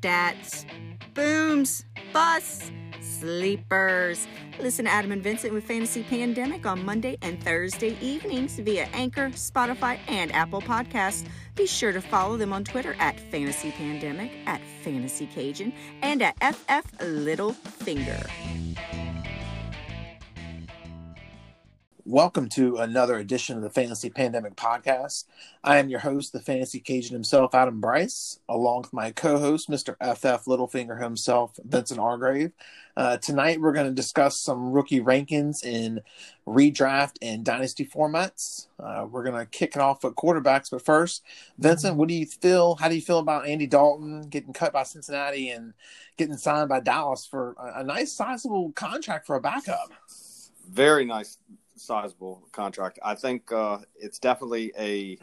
stats, booms, busts, sleepers. Listen to Adam and Vincent with Fantasy Pandemic on Monday and Thursday evenings via Anchor, Spotify, and Apple Podcasts. Be sure to follow them on Twitter at Fantasy Pandemic, at Fantasy Cajun, and at FF Little Finger. Welcome to another edition of the Fantasy Pandemic Podcast. I am your host, the Fantasy Cajun himself, Adam Bryce, along with my co host, Mr. FF Littlefinger himself, Vincent Argrave. Uh, tonight, we're going to discuss some rookie rankings in redraft and dynasty formats. Uh, we're going to kick it off with quarterbacks, but first, Vincent, what do you feel? How do you feel about Andy Dalton getting cut by Cincinnati and getting signed by Dallas for a, a nice, sizable contract for a backup? Very nice sizable contract. I think uh, it's definitely a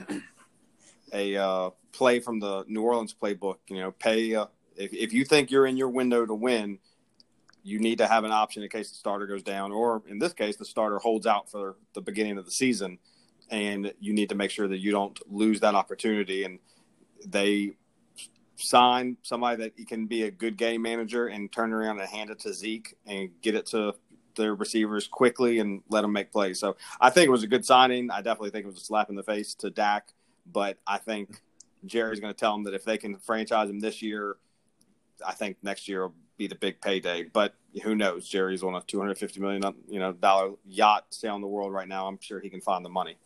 a uh, play from the New Orleans playbook. You know, pay uh, if if you think you're in your window to win, you need to have an option in case the starter goes down, or in this case, the starter holds out for the beginning of the season, and you need to make sure that you don't lose that opportunity. And they sign somebody that can be a good game manager and turn around and hand it to Zeke and get it to their receivers quickly and let them make plays. So I think it was a good signing. I definitely think it was a slap in the face to Dak, but I think Jerry's going to tell them that if they can franchise him this year, I think next year will be the big payday. But who knows? Jerry's on a two hundred fifty million you know dollar yacht sailing the world right now. I'm sure he can find the money.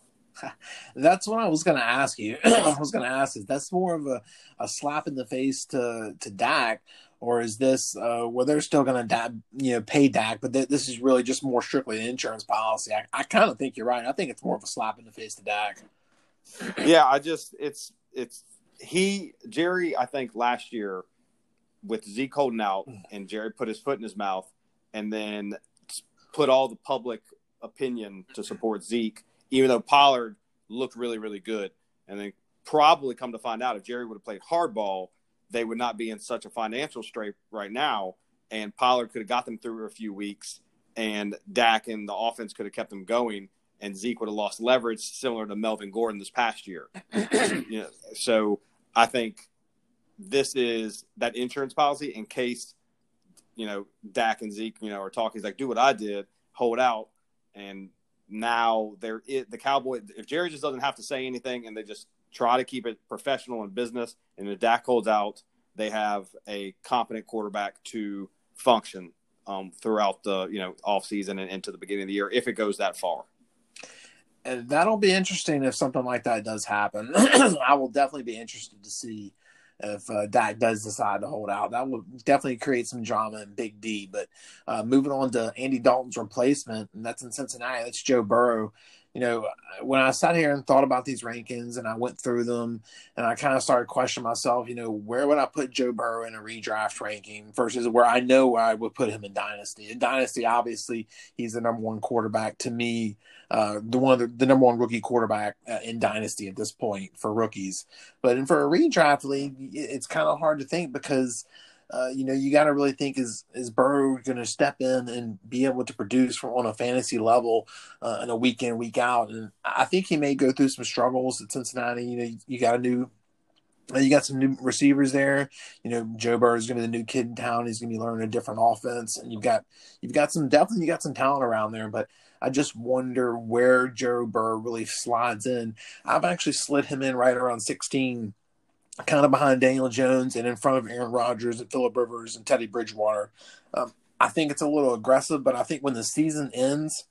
That's what I was going to ask you. I was going to ask is that's more of a, a slap in the face to to Dak, or is this uh, where they're still going to you know pay Dak, but th- this is really just more strictly an insurance policy? I, I kind of think you're right. I think it's more of a slap in the face to Dak. Yeah, I just it's it's he Jerry. I think last year with Zeke holding out, and Jerry put his foot in his mouth, and then put all the public opinion to support Zeke, even though Pollard looked really really good, and then probably come to find out if Jerry would have played hardball they would not be in such a financial strait right now. And Pollard could have got them through a few weeks, and Dak and the offense could have kept them going, and Zeke would have lost leverage, similar to Melvin Gordon this past year. you know, so I think this is that insurance policy in case you know Dak and Zeke, you know, are talking. He's like, "Do what I did, hold out," and now they're it, the Cowboy. If Jerry just doesn't have to say anything, and they just try to keep it professional and business. And if Dak holds out, they have a competent quarterback to function um, throughout the you know off season and into the beginning of the year if it goes that far. And that'll be interesting if something like that does happen. I will definitely be interested to see if uh, Dak does decide to hold out. That will definitely create some drama in Big D. But uh, moving on to Andy Dalton's replacement, and that's in Cincinnati. That's Joe Burrow you know, when I sat here and thought about these rankings and I went through them and I kind of started questioning myself, you know, where would I put Joe Burrow in a redraft ranking versus where I know where I would put him in Dynasty. In Dynasty, obviously, he's the number one quarterback to me, uh, the one the, the, number one rookie quarterback uh, in Dynasty at this point for rookies. But and for a redraft league, it's kind of hard to think because – uh, you know, you got to really think is is Burrow going to step in and be able to produce from on a fantasy level uh, in a week in week out? And I think he may go through some struggles at Cincinnati. You know, you, you got a new. Uh, you got some new receivers there. You know, Joe Burrow is going to be the new kid in town. He's going to be learning a different offense, and you've got you've got some definitely you got some talent around there. But I just wonder where Joe Burrow really slides in. I've actually slid him in right around 16 kind of behind Daniel Jones and in front of Aaron Rodgers and Philip Rivers and Teddy Bridgewater. Um, I think it's a little aggressive, but I think when the season ends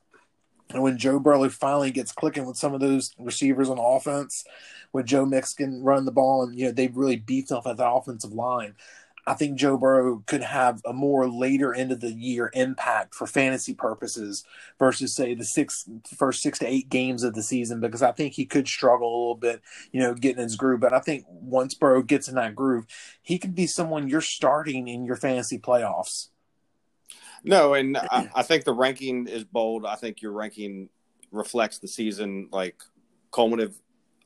and when Joe Burrow finally gets clicking with some of those receivers on offense, when Joe Mix can run the ball and you know they've really beefed up that offensive line. I think Joe Burrow could have a more later end of the year impact for fantasy purposes versus say the six first six to eight games of the season because I think he could struggle a little bit, you know, getting his groove. But I think once Burrow gets in that groove, he could be someone you're starting in your fantasy playoffs. No, and I, I think the ranking is bold. I think your ranking reflects the season like cumulative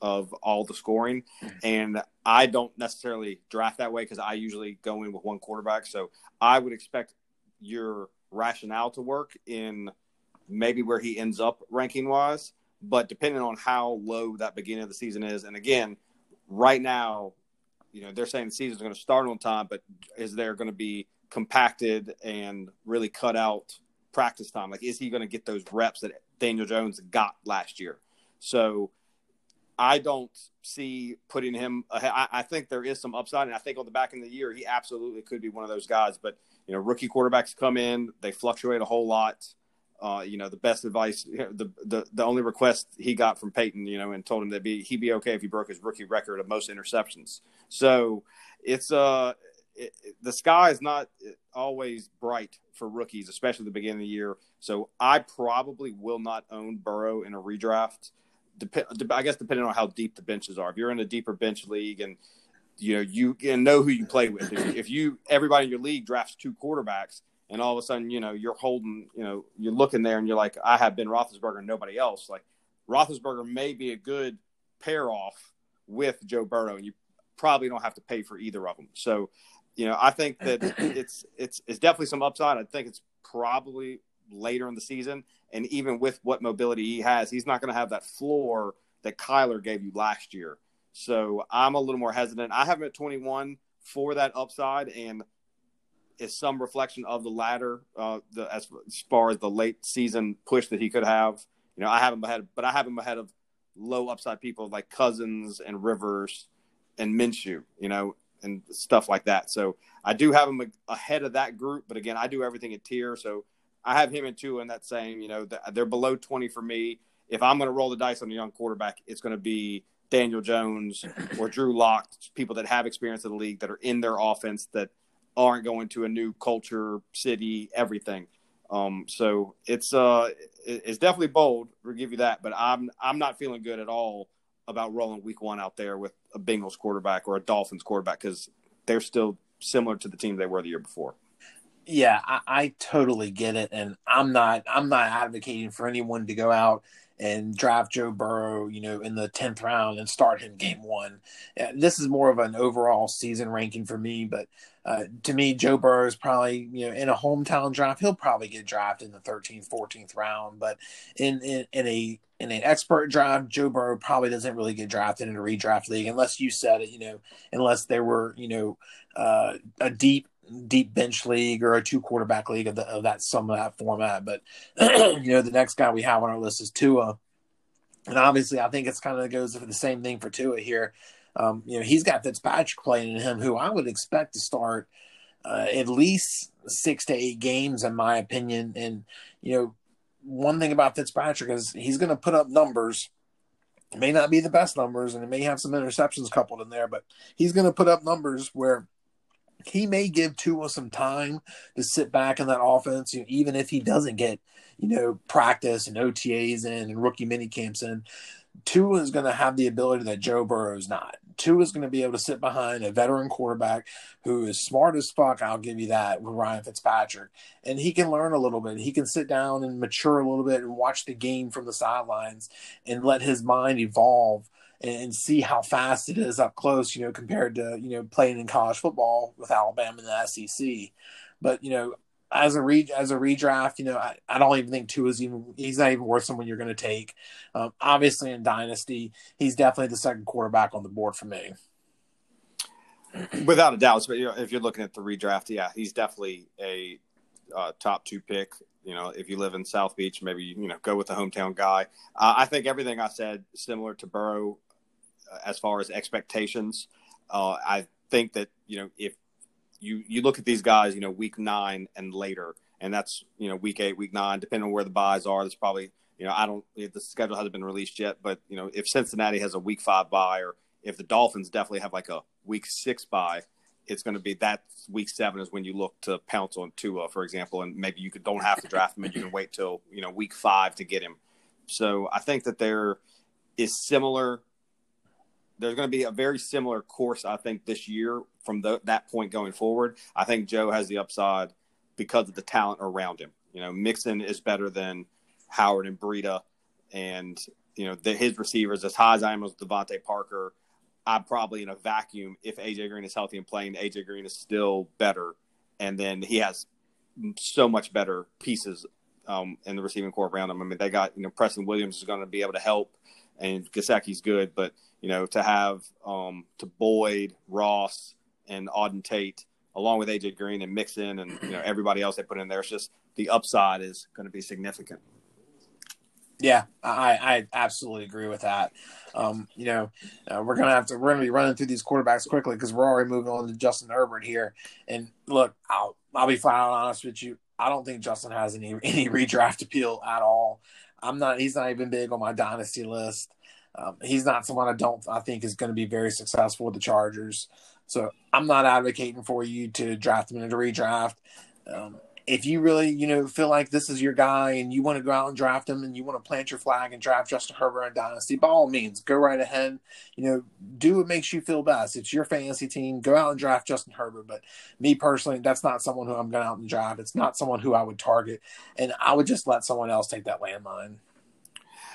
of all the scoring. Mm-hmm. And I don't necessarily draft that way because I usually go in with one quarterback. So I would expect your rationale to work in maybe where he ends up ranking wise. But depending on how low that beginning of the season is, and again, right now, you know, they're saying the season's going to start on time, but is there going to be compacted and really cut out practice time? Like, is he going to get those reps that Daniel Jones got last year? So I don't see putting him ahead. I, I, think there is some upside, and I think on the back end of the year, he absolutely could be one of those guys. But you know, rookie quarterbacks come in, they fluctuate a whole lot. Uh, you know, the best advice, the, the the only request he got from Peyton, you know, and told him that be he'd be okay if he broke his rookie record of most interceptions. So it's uh, it, the sky is not always bright for rookies, especially the beginning of the year. So I probably will not own Burrow in a redraft. I guess depending on how deep the benches are. If you're in a deeper bench league and you know you can know who you play with. If, if you everybody in your league drafts two quarterbacks and all of a sudden, you know, you're holding, you know, you're looking there and you're like, I have Ben Roethlisberger and nobody else. Like Roethlisberger may be a good pair off with Joe Burrow, and you probably don't have to pay for either of them. So, you know, I think that it's it's it's definitely some upside. I think it's probably later in the season, and even with what mobility he has, he's not going to have that floor that Kyler gave you last year. So I'm a little more hesitant. I have him at 21 for that upside, and is some reflection of the latter, uh, the, as, as far as the late season push that he could have. You know, I have him ahead, but I have him ahead of low upside people like Cousins and Rivers and Minshew. You know, and stuff like that. So I do have him ahead of that group, but again, I do everything at tier. So I have him in two in that same. You know, they're below twenty for me. If I'm going to roll the dice on a young quarterback, it's going to be Daniel Jones or Drew Lock, people that have experience in the league that are in their offense that aren't going to a new culture, city, everything. Um, so it's uh, it's definitely bold. We'll give you that, but I'm I'm not feeling good at all about rolling Week One out there with a Bengals quarterback or a Dolphins quarterback because they're still similar to the team they were the year before. Yeah, I, I totally get it, and I'm not I'm not advocating for anyone to go out and draft Joe Burrow, you know, in the tenth round and start him game one. This is more of an overall season ranking for me, but uh, to me, Joe Burrow is probably, you know, in a hometown draft, he'll probably get drafted in the 13th, 14th round. But in, in, in a in an expert draft, Joe Burrow probably doesn't really get drafted in a redraft league unless you said it, you know, unless there were, you know, uh, a deep deep bench league or a two quarterback league of, the, of that some of that format. But you know, the next guy we have on our list is Tua, and obviously, I think it's kind of goes for the same thing for Tua here. Um, you know, he's got Fitzpatrick playing in him, who I would expect to start uh, at least six to eight games, in my opinion. And you know, one thing about Fitzpatrick is he's going to put up numbers. It may not be the best numbers, and it may have some interceptions coupled in there, but he's going to put up numbers where he may give Tua some time to sit back in that offense, you know, even if he doesn't get, you know, practice and OTAs in and rookie mini camps in. Tua is going to have the ability that Joe Burrow is not. Tua is going to be able to sit behind a veteran quarterback who is smart as fuck. I'll give you that with Ryan Fitzpatrick, and he can learn a little bit. He can sit down and mature a little bit and watch the game from the sidelines and let his mind evolve and see how fast it is up close. You know, compared to you know playing in college football with Alabama and the SEC. But you know, as a re as a redraft, you know, I, I don't even think Tua is even he's not even worth someone you're going to take. Um, obviously, in dynasty, he's definitely the second quarterback on the board for me. Without a doubt, but if you're looking at the redraft, yeah, he's definitely a uh, top two pick. You know, if you live in South Beach, maybe you know go with the hometown guy. Uh, I think everything I said similar to Burrow as far as expectations. Uh, I think that you know if you you look at these guys, you know, week nine and later, and that's you know week eight, week nine, depending on where the byes are. There's probably you know I don't the schedule hasn't been released yet, but you know if Cincinnati has a week five bye, or if the Dolphins definitely have like a week six bye, it's going to be that week seven is when you look to pounce on Tua, for example, and maybe you could, don't have to draft him and you can wait till you know week five to get him. So I think that there is similar. There's going to be a very similar course, I think, this year from the, that point going forward. I think Joe has the upside because of the talent around him. You know, Mixon is better than Howard and Breida, and you know the, his receivers as high as I am as DeVante Parker. I'm probably in a vacuum if AJ Green is healthy and playing. AJ Green is still better, and then he has so much better pieces um, in the receiving corps around him. I mean, they got you know Preston Williams is going to be able to help, and Gesicki's good, but you know, to have um, to Boyd, Ross, and Auden Tate, along with AJ Green and Mixon and you know everybody else they put in there. It's just the upside is going to be significant. Yeah, I, I absolutely agree with that. Um, you know, uh, we're gonna have to we're gonna be running through these quarterbacks quickly because we're already moving on to Justin Herbert here. And look, I'll I'll be flat out honest with you. I don't think Justin has any any redraft appeal at all. I'm not. He's not even big on my dynasty list. Um, he's not someone I don't I think is going to be very successful with the Chargers. So I'm not advocating for you to draft him in a redraft. Um, if you really, you know, feel like this is your guy and you want to go out and draft him and you want to plant your flag and draft Justin Herbert in Dynasty, by all means, go right ahead. You know, do what makes you feel best. It's your fantasy team. Go out and draft Justin Herbert. But me personally, that's not someone who I'm going out and draft. It's not someone who I would target. And I would just let someone else take that landmine.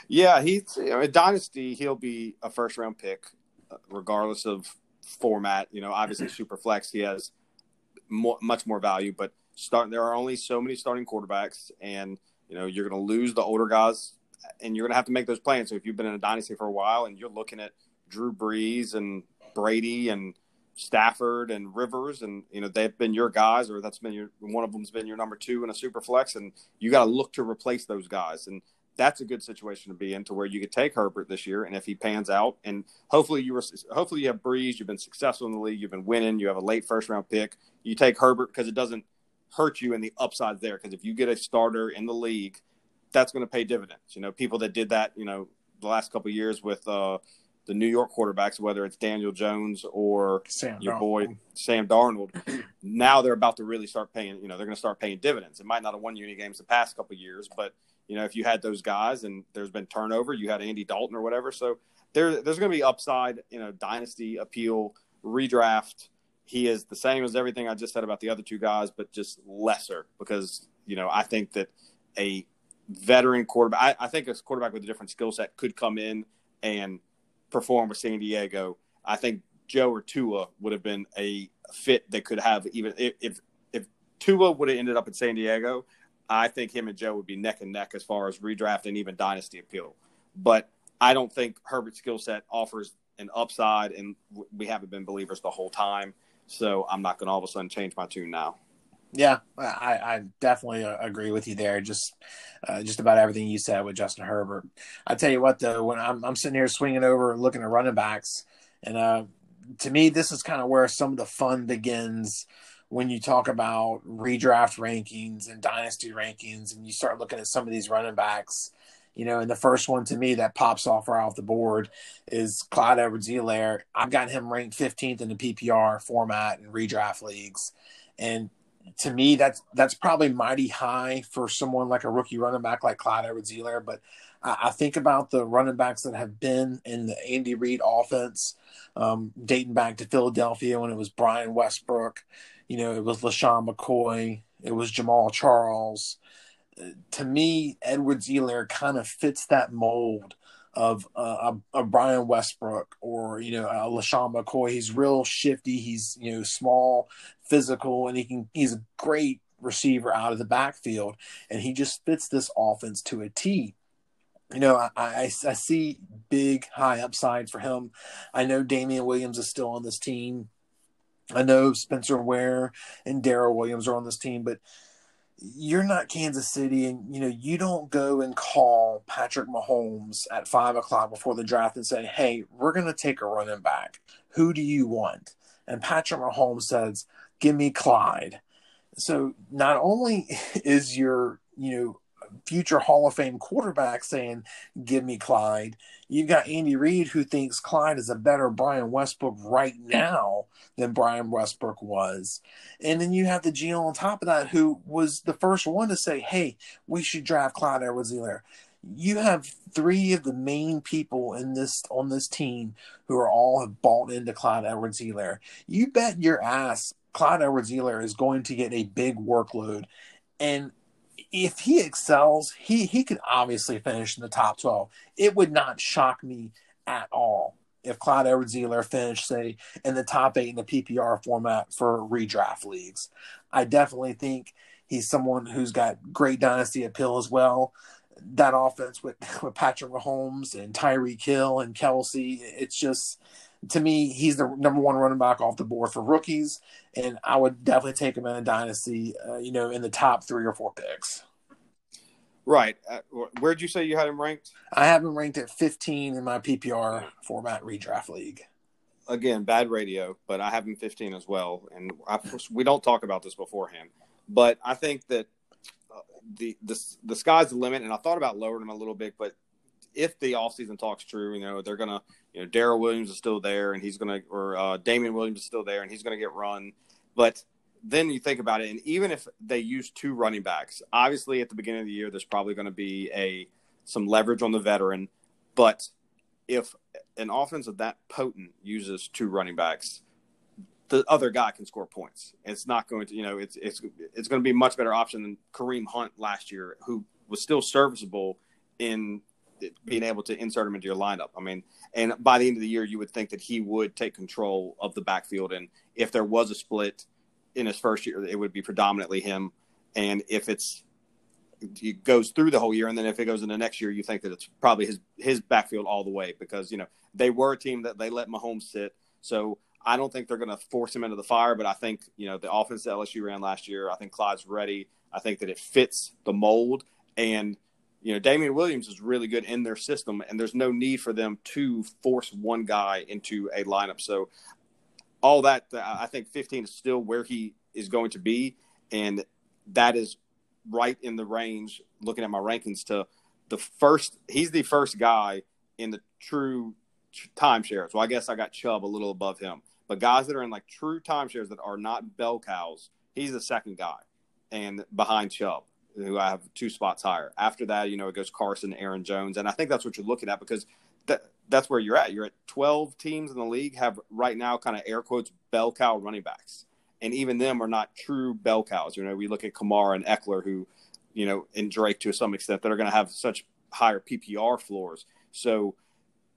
Yeah, he's Dynasty. He'll be a first round pick, uh, regardless of format. You know, obviously super flex. He has more, much more value, but start. There are only so many starting quarterbacks, and you know you're going to lose the older guys, and you're going to have to make those plans. So if you've been in a dynasty for a while and you're looking at Drew Brees and Brady and Stafford and Rivers, and you know they've been your guys, or that's been your one of them's been your number two in a super flex, and you got to look to replace those guys. And that's a good situation to be in to where you could take Herbert this year, and if he pans out, and hopefully you were, hopefully you have Brees, you've been successful in the league, you've been winning, you have a late first round pick, you take Herbert because it doesn't hurt you in the upside there. Because if you get a starter in the league, that's going to pay dividends. You know, people that did that, you know, the last couple years with uh, the New York quarterbacks, whether it's Daniel Jones or Sam your Darnold. boy Sam Darnold, now they're about to really start paying. You know, they're going to start paying dividends. It might not have won you any games the past couple years, but you know, if you had those guys and there's been turnover, you had Andy Dalton or whatever. So there, there's going to be upside, you know, dynasty appeal, redraft. He is the same as everything I just said about the other two guys, but just lesser because, you know, I think that a veteran quarterback, I, I think a quarterback with a different skill set could come in and perform with San Diego. I think Joe or Tua would have been a fit that could have even if, if, if Tua would have ended up in San Diego, I think him and Joe would be neck and neck as far as redraft and even dynasty appeal. But I don't think Herbert's skill set offers an upside, and we haven't been believers the whole time. So I'm not going to all of a sudden change my tune now. Yeah, I, I definitely uh, agree with you there. Just, uh, just about everything you said with Justin Herbert. I tell you what, though, when I'm, I'm sitting here swinging over, looking at running backs, and uh, to me, this is kind of where some of the fun begins when you talk about redraft rankings and dynasty rankings, and you start looking at some of these running backs. You know, and the first one to me that pops off right off the board is Clyde Edwards-Helaire. I've got him ranked 15th in the PPR format and redraft leagues, and to me, that's that's probably mighty high for someone like a rookie running back like Clyde Edwards-Helaire. But I, I, think about the running backs that have been in the Andy Reid offense, um, dating back to Philadelphia when it was Brian Westbrook. You know, it was LeSean McCoy, it was Jamaal Charles. To me, Edwards-Helaire kind of fits that mold of uh, a, a, Brian Westbrook or you know a LeSean McCoy. He's real shifty. He's you know small, physical, and he can. He's a great receiver out of the backfield, and he just fits this offense to a T. You know, I, I, I see big high upside for him. I know Damien Williams is still on this team. I know Spencer Ware and Darrel Williams are on this team, but you're not Kansas City, and you know you don't go and call Patrick Mahomes at five o'clock before the draft and say, "Hey, we're going to take a running back. Who do you want?" And Patrick Mahomes says, "Give me Clyde." So not only is your you know future Hall of Fame quarterback saying, "Give me Clyde." You've got Andy Reid who thinks Clyde is a better Brian Westbrook right now than Brian Westbrook was, and then you have the GM on top of that who was the first one to say, "Hey, we should draft Clyde Edwards-Helaire." You have three of the main people in this on this team who are all have bought into Clyde Edwards-Helaire. You bet your ass Clyde Edwards-Helaire is going to get a big workload, and if he excels, he he could obviously finish in the top twelve. It would not shock me at all if Clyde Edwards-Helaire finished, say, in the top eight in the PPR format for redraft leagues. I definitely think he's someone who's got great dynasty appeal as well. that offense with, with Patrick Mahomes and Tyreek Hill and Kelce, It's just to me, he's the number one running back off the board for rookies, and I would definitely take him in a dynasty. Uh, you know, in the top three or four picks. Right. Uh, where'd you say you had him ranked? I have him ranked at 15 in my PPR format redraft league. Again, bad radio, but I have him 15 as well. And I, we don't talk about this beforehand, but I think that uh, the, the the sky's the limit. And I thought about lowering him a little bit, but if the offseason talk's true, you know, they're gonna, you know, Darrel Williams is still there, and he's gonna, or uh, Damien Williams is still there, and he's gonna get run. But then you think about it, and even if they use two running backs, obviously at the beginning of the year, there's probably going to be a some leverage on the veteran. But if an offense of that potent uses two running backs, the other guy can score points. It's not going to, you know, it's it's it's going to be a much better option than Kareem Hunt last year, who was still serviceable in being able to insert him into your lineup. I mean, and by the end of the year, you would think that he would take control of the backfield, and if there was a split in his first year, it would be predominantly him. And if it's it goes through the whole year, and then if it goes in the next year, you think that it's probably his his backfield all the way because you know they were a team that they let Mahomes sit. So I don't think they're going to force him into the fire, but I think you know the offense that LSU ran last year. I think Clyde's ready. I think that it fits the mold, and you know Damien Williams is really good in their system, and there's no need for them to force one guy into a lineup. So all that, uh, I think 15 is still where he is going to be, and that is right in the range. Looking at my rankings, to the first, he's the first guy in the true timeshares. Well, I guess I got Chubb a little above him, but guys that are in like true timeshares that are not bell cows, he's the second guy, and behind Chubb who I have two spots higher. After that, you know, it goes Carson, Aaron Jones, and I think that's what you're looking at because that that's where you're at. You're at 12 teams in the league have right now kind of air quotes bell cow running backs, and even them are not true bell cows. You know, we look at Kamara and Ekeler, who, you know, and Drake to some extent that are going to have such higher PPR floors. So,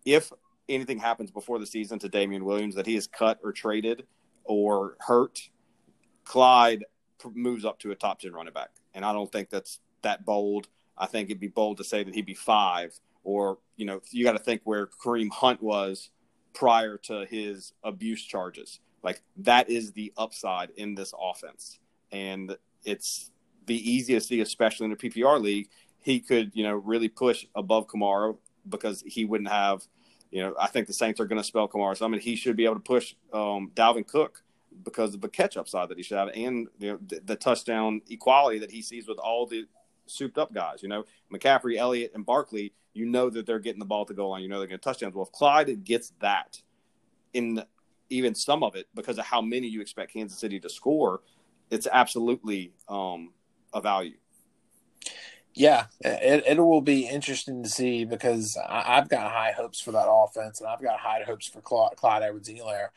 if anything happens before the season to Damien Williams that he is cut or traded or hurt, Clyde moves up to a top 10 running back. And I don't think that's that bold. I think it'd be bold to say that he'd be five or you know you got to think where Kareem Hunt was prior to his abuse charges. Like that is the upside in this offense, and it's the easiest thing, especially in a PPR league. He could you know really push above Kamara because he wouldn't have. You know, I think the Saints are going to spell Kamara. So I mean, he should be able to push um, Dalvin Cook because of the catch up side that he should have, and you know, the, the touchdown equality that he sees with all the souped up guys. You know, McCaffrey, Elliott, and Barkley. You know that they're getting the ball to goal line. You know they're getting touchdowns. Well, if Clyde gets that in even some of it because of how many you expect Kansas City to score, it's absolutely um, a value. Yeah, it, it will be interesting to see because I, have got high hopes for that offense, and I've got high hopes for Clyde, Clyde Edwards-Helaire.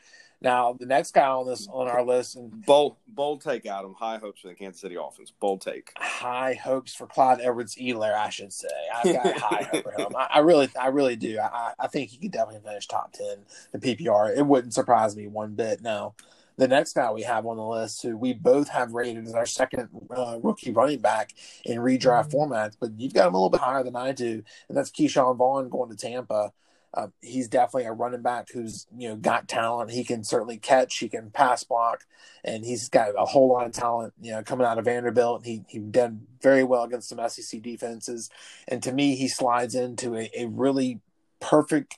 Now, the next guy on this on our list, and bold bold take, Adam. High hopes for the Kansas City offense. Bold take. High hopes for Clyde Edwards-Helaire, I should say. I've got high hope for him. I, I, really, I really do. I, I think he could definitely finish top ten in PPR. It wouldn't surprise me one bit. Now, the next guy we have on the list, who we both have rated as our second uh, rookie running back in redraft mm-hmm. formats, but you've got him a little bit higher than I do, and that's Ke'Shawn Vaughn going to Tampa. Uh, he's definitely a running back who's you know got talent. He can certainly catch. He can pass block, and he's got a whole lot of talent. You know, coming out of Vanderbilt, he he did very well against some SEC defenses. And to me, he slides into a, a really perfect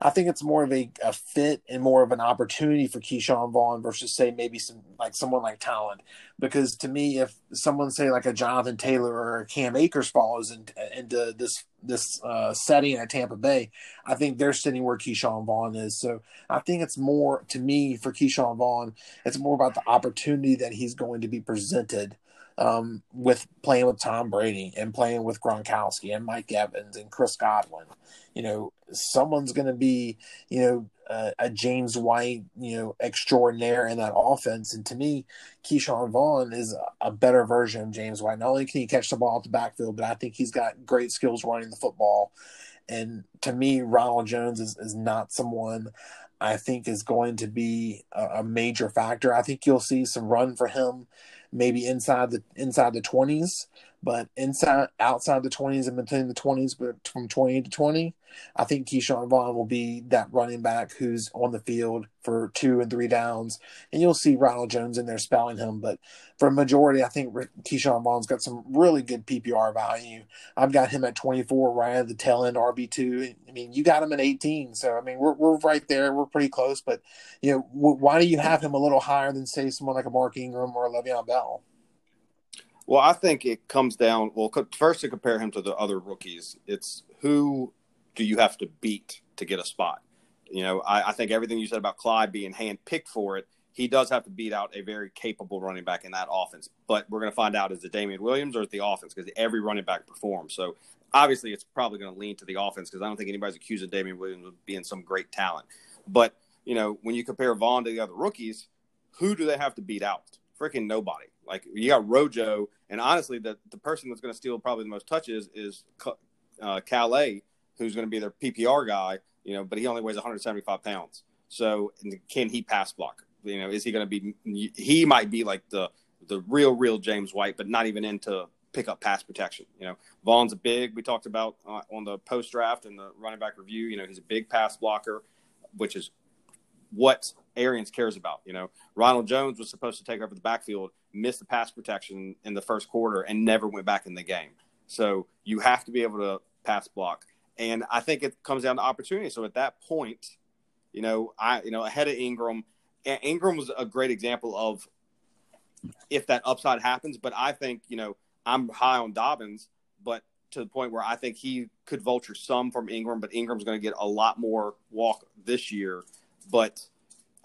I think it's more of a, a fit and more of an opportunity for Ke'Shawn Vaughn versus say maybe some like someone like Talent. Because to me, if someone say like a Jonathan Taylor or a Cam Akers follows in, into this this uh, setting at Tampa Bay, I think they're sitting where Ke'Shawn Vaughn is. So I think it's more to me for Ke'Shawn Vaughn, it's more about the opportunity that he's going to be presented um, with playing with Tom Brady and playing with Gronkowski and Mike Evans and Chris Godwin. You know, someone's going to be, you know, a James White, you know, extraordinaire in that offense. And to me, Ke'Shawn Vaughn is a better version of James White. Not only can he catch the ball at the backfield, but I think he's got great skills running the football. And to me, Ronald Jones is, is not someone I think is going to be a, a major factor. I think you'll see some run for him, maybe inside the inside the twenties. But inside, outside the twenties and between the twenties, but from twenty to twenty, I think Ke'Shawn Vaughn will be that running back who's on the field for two and three downs, and you'll see Ronald Jones in there spelling him. But for a majority, I think Ke'Shawn Vaughn's got some really good PPR value. I've got him at twenty four, right at the tail end RB two. I mean, you got him at eighteen, so I mean, we're we're right there, we're pretty close. But you know, why do you have him a little higher than say someone like a Mark Ingram or a Le'Veon Bell? Well, I think it comes down. Well, first to compare him to the other rookies, it's who do you have to beat to get a spot? You know, I, I think everything you said about Clyde being handpicked for it, he does have to beat out a very capable running back in that offense. But we're going to find out is it Damien Williams or is the offense because every running back performs. So obviously, it's probably going to lean to the offense because I don't think anybody's accusing Damien Williams of being some great talent. But you know, when you compare Vaughn to the other rookies, who do they have to beat out? Freaking nobody. Like you got Rojo, and honestly, the the person that's going to steal probably the most touches is uh, Calais, who's going to be their PPR guy. You know, but he only weighs 175 pounds. So can he pass block? You know, is he going to be? He might be like the the real real James White, but not even into pick up pass protection. You know, Vaughn's a big. We talked about uh, on the post draft and the running back review. You know, he's a big pass blocker, which is what Arians cares about. You know, Ronald Jones was supposed to take over the backfield, missed the pass protection in the first quarter, and never went back in the game. So you have to be able to pass block, and I think it comes down to opportunity. So at that point, you know, I you know ahead of Ingram, Ingram was a great example of if that upside happens. But I think you know I'm high on Dobbins, but to the point where I think he could vulture some from Ingram, but Ingram's going to get a lot more walk this year. But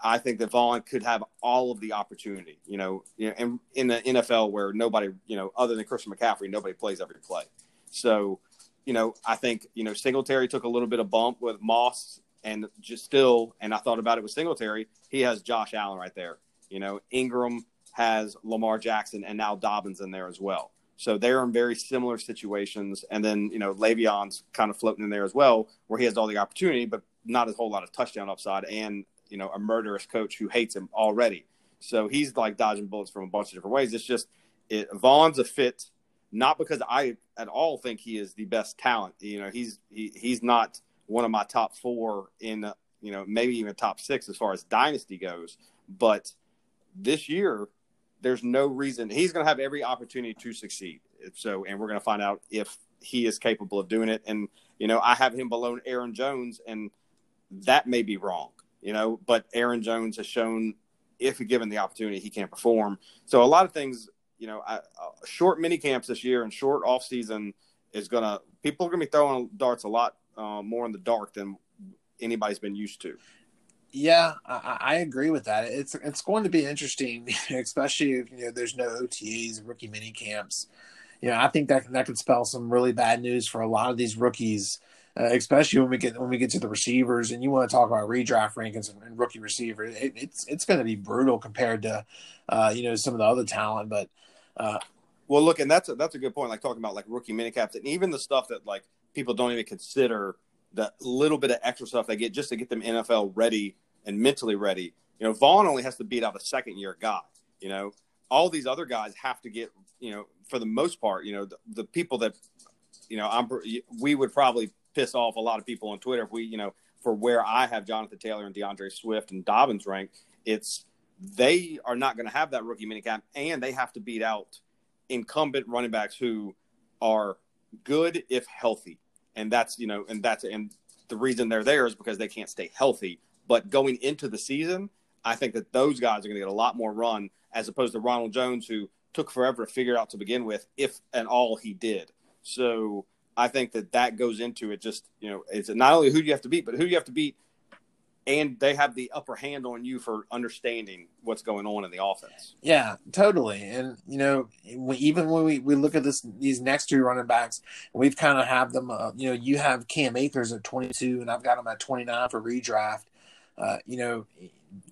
I think that Vaughn could have all of the opportunity, you know, you know, and in the NFL where nobody, you know, other than Christian McCaffrey, nobody plays every play. So, you know, I think, you know, Singletary took a little bit of bump with Moss and just still, and I thought about it with Singletary, he has Josh Allen right there. You know, Ingram has Lamar Jackson and now Dobbins in there as well. So they're in very similar situations. And then, you know, Le'Veon's kind of floating in there as well, where he has all the opportunity, but not a whole lot of touchdown upside and you know a murderous coach who hates him already. So he's like dodging bullets from a bunch of different ways. It's just it, Vaughn's a fit, not because I at all think he is the best talent. You know, he's he, he's not one of my top four in you know maybe even top six as far as dynasty goes. But this year, there's no reason he's going to have every opportunity to succeed. So, and we're going to find out if he is capable of doing it. And you know, I have him below Aaron Jones, and that may be wrong you know, but Aaron Jones has shown if given the opportunity, he can perform. So a lot of things, you know, I, uh, short mini camps this year and short off season is to, people are to be throwing darts a lot uh, more in the dark than anybody's been used to. Yeah, I, I, agree with that. It's it's going to be interesting, especially if you know there's no OTAs, rookie mini camps. You know, I think that that could spell some really bad news for a lot of these rookies uh, especially when we get when we get to the receivers and you want to talk about redraft rankings and, and rookie receiver. It, it's it's going to be brutal compared to uh, you know some of the other talent, but. Uh, well, look, and that's a, that's a good point. Like talking about like rookie minicamps and even the stuff that like people don't even consider the little bit of extra stuff they get just to get them NFL ready and mentally ready. You know, Vaughn only has to beat out a second year guy. You know, all these other guys have to get. You know, for the most part, you know, the, the people that you know, I'm we would probably piss off a lot of people on Twitter if we, you know, for where I have Jonathan Taylor and DeAndre Swift and Dobbins ranked, it's they are not going to have that rookie minicamp, and they have to beat out incumbent running backs who are good if healthy, and that's you know, and that's and the reason they're there is because they can't stay healthy. But going into the season, I think that those guys are going to get a lot more run as opposed to Ronald Jones, who took forever to figure out to begin with, if and all he did. So I think that that goes into it. Just you know, it's not only who you have to beat, but who you have to beat, and they have the upper hand on you for understanding what's going on in the offense. Yeah, totally. And you know, even when we, we look at this these next two running backs, we've kind of have them. Uh, you know, you have Cam Akers at 22, and I've got him at 29 for redraft. Uh, you know,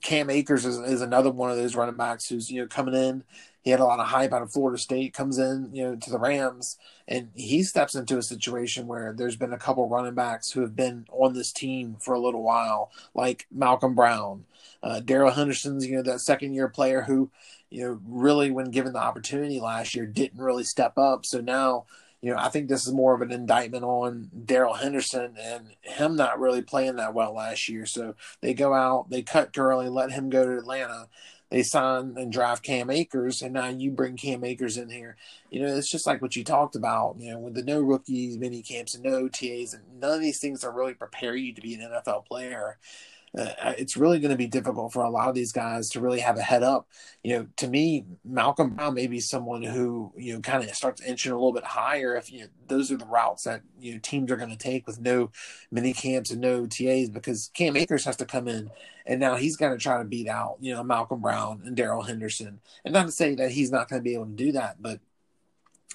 Cam Akers is, is another one of those running backs who's you know coming in. He had a lot of hype out of Florida State. Comes in, you know, to the Rams, and he steps into a situation where there's been a couple running backs who have been on this team for a little while, like Malcolm Brown, uh, Darrell Henderson's, you know, that second year player who, you know, really when given the opportunity last year didn't really step up. So now you know, I think this is more of an indictment on Darrell Henderson and him not really playing that well last year. So they go out, they cut Gurley, let him go to Atlanta. They sign and draft Cam Akers, and now you bring Cam Akers in here. You know, it's just like what you talked about. You know, with the no rookies, mini camps, and no OTAs, and none of these things are really prepare you to be an NFL player uh, it's really going to be difficult for a lot of these guys to really have a head up. You know, to me, Malcolm Brown may be someone who you know kind of starts inching a little bit higher if you know, those are the routes that you know teams are going to take with no mini camps and no TAs because Cam Akers has to come in and now he's going to try to beat out you know Malcolm Brown and Darrell Henderson. And not to say that he's not going to be able to do that, but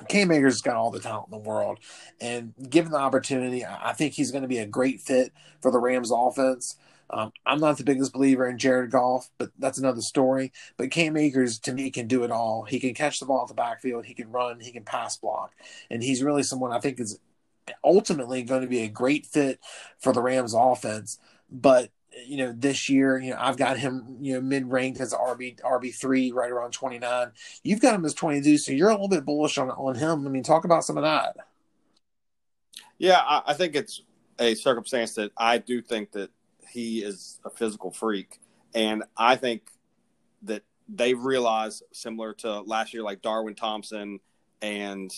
Cam Akers has got all the talent in the world, and given the opportunity, I think he's going to be a great fit for the Rams offense. Um, I'm not the biggest believer in Jared Goff, but that's another story. But Cam Akers, to me, can do it all. He can catch the ball at the backfield, he can run, he can pass block, and he's really someone I think is ultimately going to be a great fit for the Rams offense. But you know, this year, you know, I've got him, you know, mid ranked as RB RB three, right around twenty nine. You've got him as twenty two, so you're a little bit bullish on on him. I mean, talk about some of that. Yeah, I, I think it's a circumstance that I do think that he is a physical freak, and I think that they've realized similar to last year, like Darwin Thompson and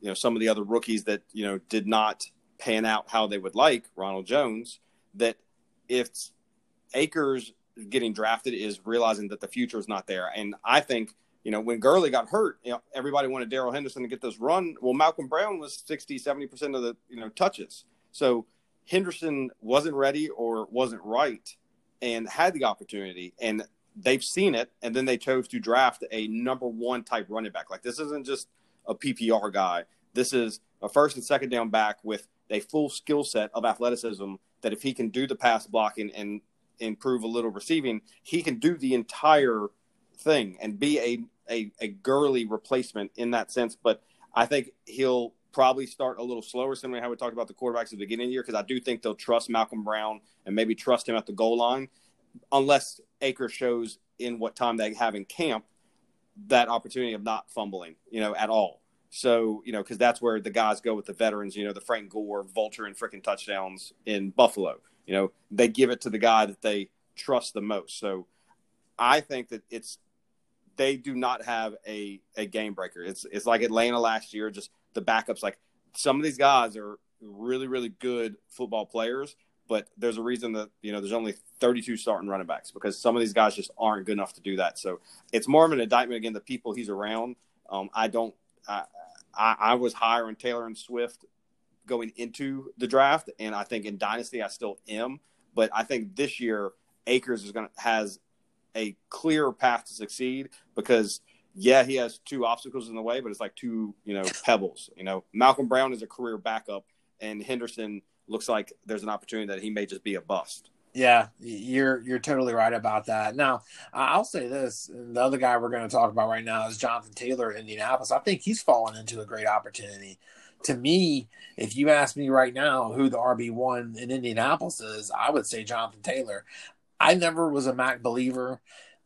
you know some of the other rookies that you know did not pan out how they would like Ronald Jones. That if Akers getting drafted is realizing that the future is not there, and I think you know, when Gurley got hurt, you know, everybody wanted Darrell Henderson to get this run. Well, Malcolm Brown was 60, 70% of the, you know, touches. So Henderson wasn't ready or wasn't right and had the opportunity and they've seen it and then they chose to draft a number one type running back. Like this isn't just a PPR guy. This is a first and second down back with a full skill set of athleticism that if he can do the pass blocking and improve a little receiving, he can do the entire thing and be a a, a Gurley replacement in that sense. But I think he'll probably start a little slower, similar to how we talked about the quarterbacks at the beginning of the year, because I do think they'll trust Malcolm Brown and maybe trust him at the goal line, unless Akers shows in what time they have in camp that opportunity of not fumbling, you know, at all. So, you know, because that's where the guys go with the veterans, you know, the Frank Gore, Vulture, and freaking touchdowns in Buffalo. You know, they give it to the guy that they trust the most. So I think that it's they do not have a, a game breaker. It's it's like Atlanta last year, just the backups. Like some of these guys are really, really good football players, but there's a reason that you know there's only 32 starting running backs because some of these guys just aren't good enough to do that. So it's more of an indictment again the people he's around. Um, I don't. I, I, I was on Taylor and Swift going into the draft, and I think in Dynasty I still am. But I think this year Akers is going to has a clear path to succeed because yeah, he has two obstacles in the way, but it's like two, you know, pebbles. You know, Malcolm Brown is a career backup, and Henderson looks like there's an opportunity that he may just be a bust. Yeah, you're you're totally right about that. Now, I'll say this: the other guy we're going to talk about right now is Jonathan Taylor in Indianapolis. I think he's fallen into a great opportunity. To me, if you ask me right now who the RB one in Indianapolis is, I would say Jonathan Taylor. I never was a Mack believer.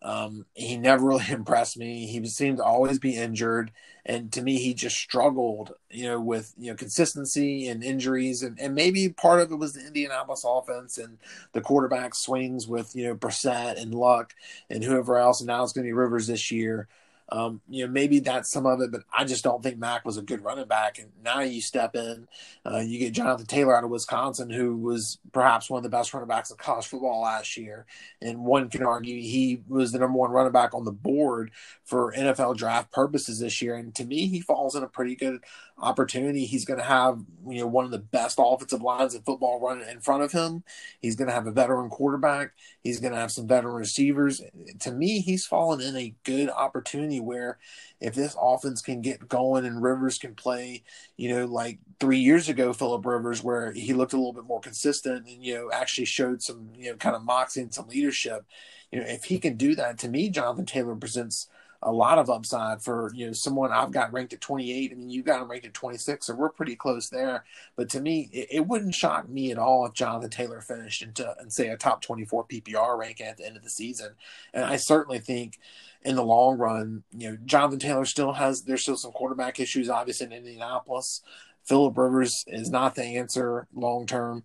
Um, he never really impressed me. He seemed to always be injured, and to me, he just struggled, you know, with you know consistency and injuries, and, and maybe part of it was the Indianapolis offense and the quarterback swings with you know Brissett and Luck and whoever else, and now it's going to be Rivers this year. Um, you know, maybe that's some of it, but I just don't think Mack was a good running back. And now you step in, uh, you get Jonathan Taylor out of Wisconsin, who was perhaps one of the best running backs in college football last year. And one can argue he was the number one running back on the board for NFL draft purposes this year. And to me, he falls in a pretty good opportunity. He's going to have you know one of the best offensive lines in football running in front of him. He's going to have a veteran quarterback. He's going to have some veteran receivers. To me, he's fallen in a good opportunity where if this offense can get going and Rivers can play, you know, like three years ago, Philip Rivers, where he looked a little bit more consistent and you know actually showed some you know kind of moxie and some leadership you know, if he can do that, to me, Jonathan Taylor presents a lot of upside for you know someone I've got ranked at 28. I mean, you got him ranked at 26, so we're pretty close there. But to me, it, it wouldn't shock me at all if Jonathan Taylor finished into and say a top 24 PPR ranking at the end of the season. And I certainly think in the long run, you know, Jonathan Taylor still has there's still some quarterback issues, obviously in Indianapolis. Philip Rivers is not the answer long term.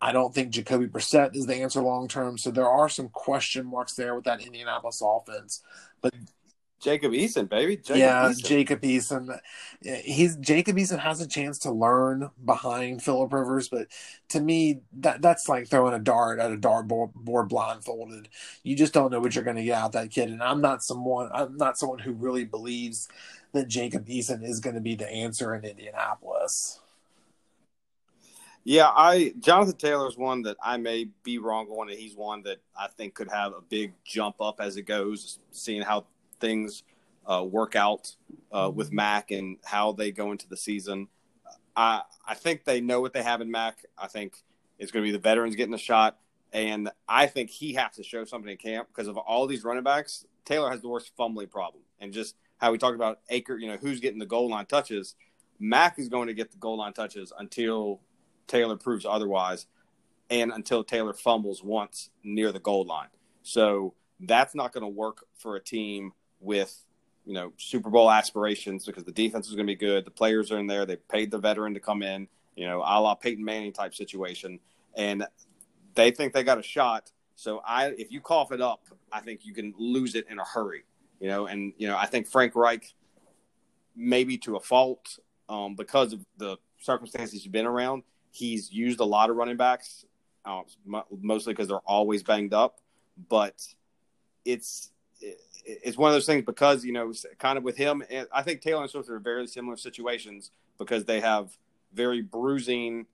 I don't think Jacoby Brissett is the answer long term. So there are some question marks there with that Indianapolis offense. But Jacob Eason, baby. Jacob yeah, Eason. Jacob Eason. He's Jacob Eason has a chance to learn behind Philip Rivers, but to me, that that's like throwing a dart at a dart board, board blindfolded. You just don't know what you're going to get out of that kid. And I'm not someone. I'm not someone who really believes that Jacob Eason is going to be the answer in Indianapolis. Yeah, I Jonathan Taylor's one that I may be wrong on, and he's one that I think could have a big jump up as it goes, seeing how things uh, work out uh, with Mack and how they go into the season. I I think they know what they have in Mack. I think it's going to be the veterans getting a shot, and I think he has to show something in camp because of all these running backs. Taylor has the worst fumbling problem, and just how we talked about Acre, you know, who's getting the goal line touches. Mack is going to get the goal line touches until Taylor proves otherwise, and until Taylor fumbles once near the goal line. So that's not going to work for a team with you know Super Bowl aspirations because the defense is going to be good. The players are in there. They paid the veteran to come in, you know, a la Peyton Manning type situation, and they think they got a shot. So I, if you cough it up, I think you can lose it in a hurry. You know, and you know I think Frank Reich, maybe to a fault, um, because of the circumstances he's been around, he's used a lot of running backs, uh, mostly because they're always banged up. But it's it's one of those things because you know, kind of with him, I think Taylor and Swift are very similar situations because they have very bruising,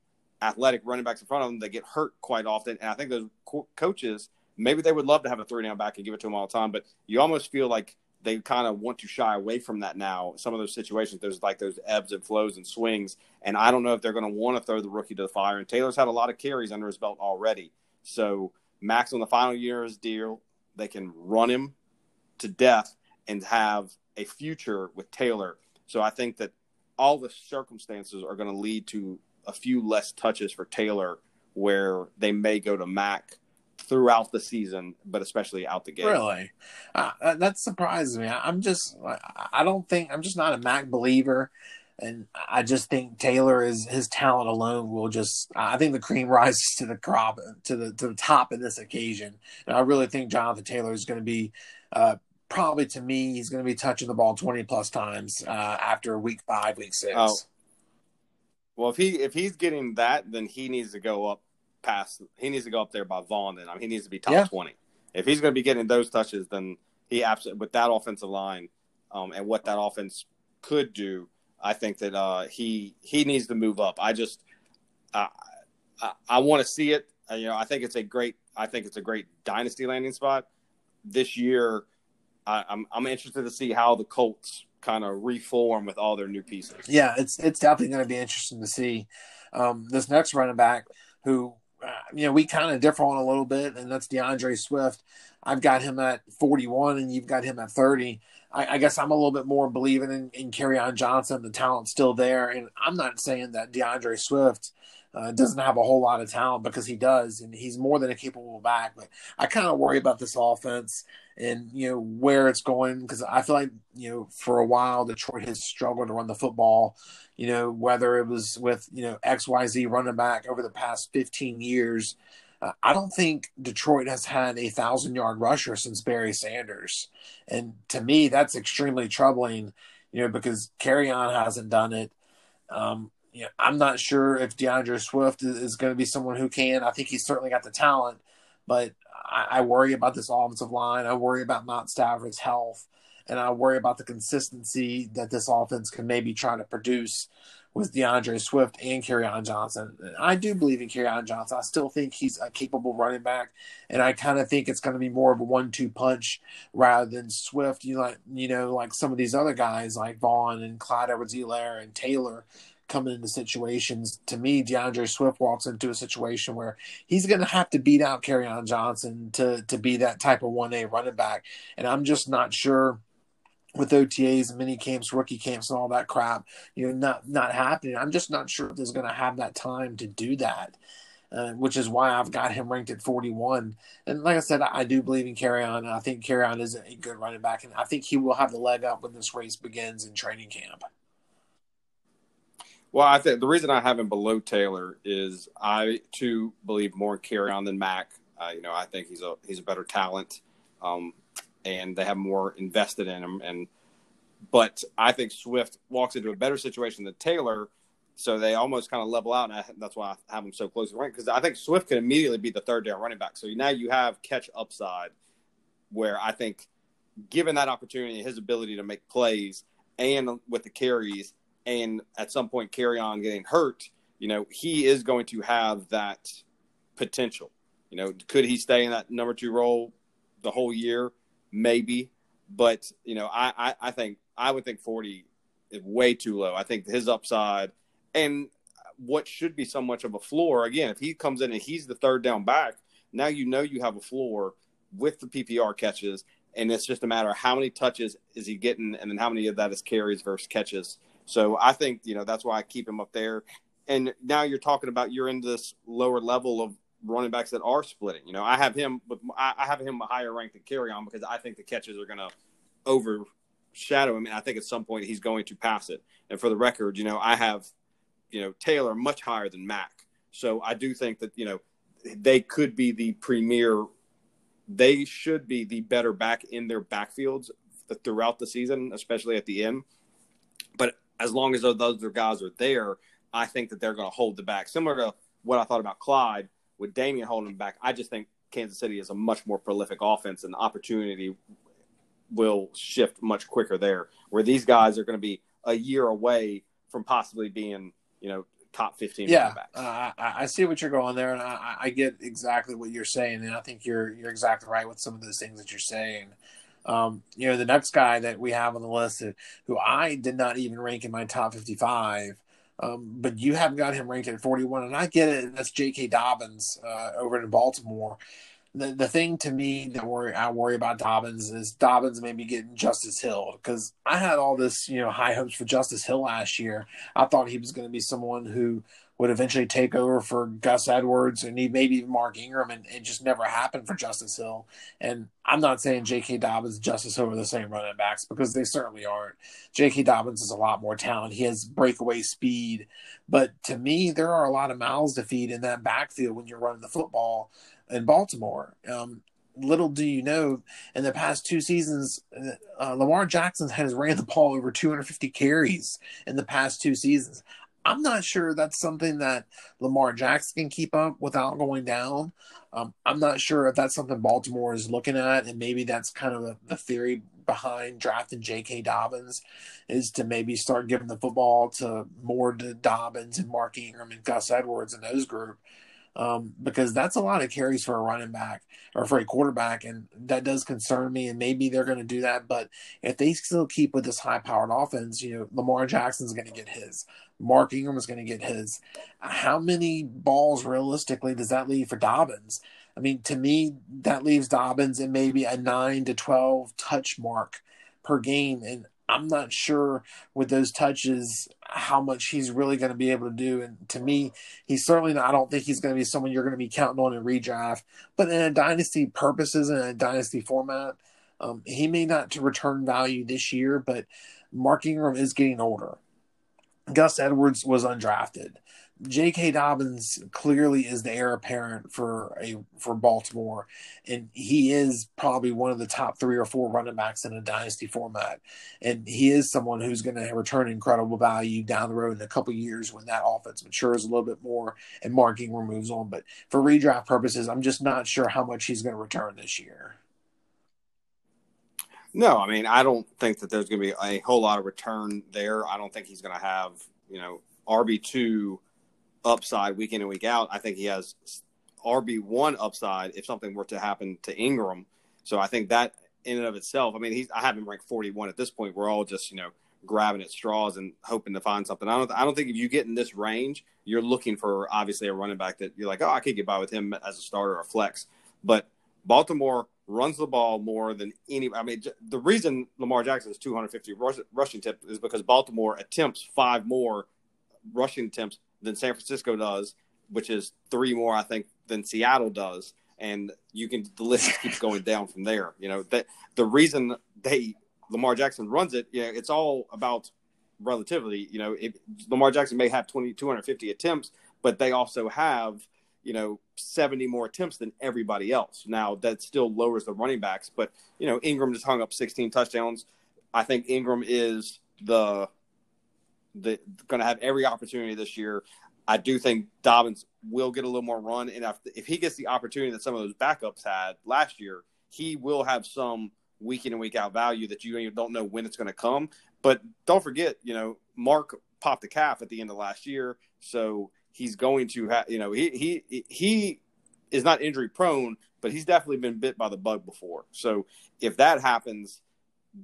athletic running backs in front of them that get hurt quite often, and I think those co- coaches maybe they would love to have a three down back and give it to them all the time, but you almost feel like they kind of want to shy away from that now. Some of those situations, there's like those ebbs and flows and swings, and I don't know if they're going to want to throw the rookie to the fire. And Taylor's had a lot of carries under his belt already, so Mack's on the final year of his deal, they can run him to death and have a future with Taylor. So I think that all the circumstances are going to lead to a few less touches for Taylor, where they may go to Mack throughout the season, but especially out the gate. Really, uh, that surprises me. I'm just, I don't think I'm just not a Mack believer, and I just think Taylor is his talent alone will just. I think the cream rises to the crop to the to the top in this occasion, and I really think Jonathan Taylor is going to be. Uh, probably to me, he's going to be touching the ball 20 plus times uh, after week five, week six. Oh. Well, if he if he's getting that, then he needs to go up past. He needs to go up there by Vaughn. Then I mean, he needs to be top yeah. 20. If he's going to be getting those touches, then he absolutely with that offensive line um, and what that offense could do. I think that uh, he he needs to move up. I just uh, I, I want to see it. Uh, you know, I think it's a great I think it's a great dynasty landing spot this year I, I'm I'm interested to see how the Colts kind of reform with all their new pieces. Yeah, it's it's definitely going to be interesting to see um, this next running back who uh, you know we kind of differ on a little bit, and that's DeAndre Swift. I've got him at 41, and you've got him at 30. I, I guess I'm a little bit more believing in, in Kerryon Johnson. The talent's still there, and I'm not saying that DeAndre Swift uh, doesn't have a whole lot of talent because he does, and he's more than a capable back. But I kind of worry about this offense and you know where it's going because I feel like you know for a while Detroit has struggled to run the football. You know whether it was with you know X Y Z running back over the past 15 years. Uh, I don't think Detroit has had a thousand yard rusher since Barry Sanders, and to me that's extremely troubling. You know because Kerryon hasn't done it. Um, you know, I'm not sure if DeAndre Swift is, is going to be someone who can. I think he's certainly got the talent, but I, I worry about this offensive line. I worry about Matt Stafford's health, and I worry about the consistency that this offense can maybe try to produce with DeAndre Swift and Kerryon Johnson. I do believe in Kerryon Johnson. I still think he's a capable running back, and I kind of think it's going to be more of a one-two punch rather than Swift. You like you know like some of these other guys like Vaughn and Clyde Edwards-Helaire and Taylor coming into situations. To me, DeAndre Swift walks into a situation where he's going to have to beat out on Johnson to to be that type of one A running back, and I'm just not sure with OTAs mini camps, rookie camps, and all that crap, you know, not not happening. I'm just not sure if he's going to have that time to do that. Uh, which is why I've got him ranked at 41. And like I said, I, I do believe in Kerryon. I think Kerryon is a good running back, and I think he will have the leg up when this race begins in training camp. Well, I think the reason I have him below Taylor is I too believe more in Kerryon than Mack. Uh, you know, I think he's a he's a better talent, um, and they have more invested in him. And but I think Swift walks into a better situation than Taylor so they almost kind of level out, and I, that's why I have him so close to rank because I think Swift can immediately be the third down running back. So now you have catch upside, where I think, given that opportunity, his ability to make plays and with the carries, and at some point Kerryon getting hurt, you know, he is going to have that potential. You know, could he stay in that number two role the whole year? Maybe, but you know, I, I, I think I would think forty is way too low. I think his upside and what should be so much of a floor again if he comes in and he's the third down back now you know you have a floor with the ppr catches and it's just a matter of how many touches is he getting and then how many of that is carries versus catches so i think you know that's why i keep him up there and now you're talking about you're in this lower level of running backs that are splitting you know i have him with i have him a higher rank than Kerryon because i think the catches are going to overshadow him and i think at some point he's going to pass it and for the record you know i have you know Taylor much higher than Mack. So I do think that you know they could be the premier. They should be the better back in their backfields throughout the season, especially at the end. But as long as those other guys are there, I think that they're going to hold the back. Similar to what I thought about Clyde with Damien holding back. I just think Kansas City is a much more prolific offense, and the opportunity will shift much quicker there. Where these guys are going to be a year away from possibly being you know, top 15 yeah, uh, I, see what you're going there, and I, I, get exactly what you're saying, and I think you're you're exactly right with some of those things that you're saying. Um, you know, the next guy that we have on the list, who I did not even rank in my top 55, um, but you have got him ranked at 41, and I get it. That's J.K. Dobbins uh, over in Baltimore the, the thing to me that worry I worry about Dobbins is Dobbins maybe getting Justice Hill because I had all this you know high hopes for Justice Hill last year. I thought he was going to be someone who would eventually take over for Gus Edwards and maybe even Mark Ingram, and it just never happened for Justice Hill. And I'm not saying J.K. Dobbins, Justice Hill are the same running backs because they certainly aren't. J.K. Dobbins is a lot more talent. He has breakaway speed, but to me, there are a lot of mouths to feed in that backfield when you're running the football in Baltimore. Um, little do you know, in the past two seasons, uh, Lamar Jackson has ran the ball over 250 carries in the past two seasons. I'm not sure that's something that Lamar Jackson can keep up without going down. Um, I'm not sure if that's something Baltimore is looking at, and maybe that's kind of the, the theory behind drafting J.K. Dobbins is to maybe start giving the football to more to Dobbins and Mark Ingram and Gus Edwards and those group um, because that's a lot of carries for a running back or for a quarterback, and that does concern me. And maybe they're going to do that, but if they still keep with this high-powered offense, you know, Lamar Jackson's going to get his, Mark Ingram is going to get his. How many balls realistically does that leave for Dobbins? I mean, to me, that leaves Dobbins in maybe a nine to twelve touch mark per game, and I'm not sure with those touches how much he's really going to be able to do. And to me, he's certainly not, I don't think he's going to be someone you're going to be counting on in redraft. But in a dynasty purposes, and a dynasty format, um, he may not to return value this year, but Mark Ingram is getting older. Gus Edwards was undrafted. J.K. Dobbins clearly is the heir apparent for a for Baltimore, and he is probably one of the top three or four running backs in a dynasty format. And he is someone who's going to return incredible value down the road in a couple years when that offense matures a little bit more and Mark Ingram moves on. But for redraft purposes, I'm just not sure how much he's going to return this year. No, I mean I don't think that there's going to be a whole lot of return there. I don't think he's going to have you know RB two upside week in and week out. I think he has RB one upside if something were to happen to Ingram. So I think that in and of itself, I mean, he's I have him ranked 41 at this point. We're all just you know grabbing at straws and hoping to find something. I don't I don't think if you get in this range, you're looking for obviously a running back that you're like, oh, I could get by with him as a starter or flex. But Baltimore runs the ball more than any. I mean, the reason Lamar Jackson is 250 rush, rushing attempts is because Baltimore attempts five more rushing attempts than San Francisco does, which is three more, I think, than Seattle does. And you can the list keeps going down from there. You know that the reason they Lamar Jackson runs it, yeah, it's all about relativity. You know, it, Lamar Jackson may have 20, 250 attempts, but they also have you know 70 more attempts than everybody else. Now that still lowers the running backs, but you know Ingram just hung up 16 touchdowns. I think Ingram is the the going to have every opportunity this year. I do think Dobbins will get a little more run, and if, if he gets the opportunity that some of those backups had last year, he will have some week in and week out value that you don't know when it's going to come. But don't forget, you know, Mark popped the calf at the end of last year, so he's going to have, you know, he he he is not injury prone, but he's definitely been bit by the bug before. So if that happens,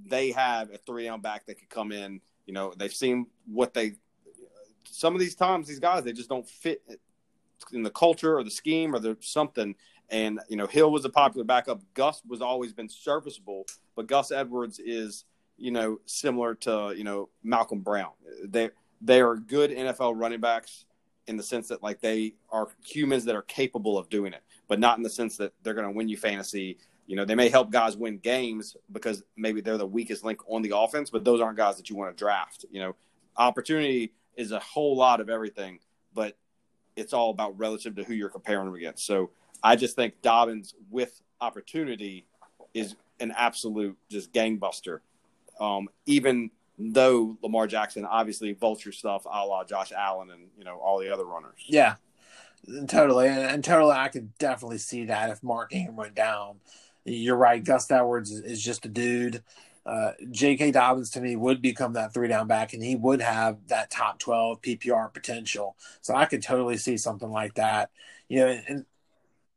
they have a three down back that could come in. You know, they've seen what they. Some of these times, these guys they just don't fit in the culture or the scheme or the something. And you know, Hill was a popular backup. Gus was always been serviceable, but Gus Edwards is you know similar to you know Malcolm Brown. They they are good NFL running backs in the sense that like they are humans that are capable of doing it, but not in the sense that they're going to win you fantasy. You know, they may help guys win games because maybe they're the weakest link on the offense, but those aren't guys that you want to draft. You know, opportunity is a whole lot of everything, but it's all about relative to who you're comparing them against. So I just think Dobbins with opportunity is an absolute just gangbuster. Um, even though Lamar Jackson obviously vulture stuff a la Josh Allen and you know all the other runners. Yeah, totally, and, and totally, I could definitely see that if Mark Ingram went down. You're right. Gus Edwards is, is just a dude. Uh, J.K. Dobbins to me would become that three down back, and he would have that top twelve PPR potential. So I could totally see something like that. You know, and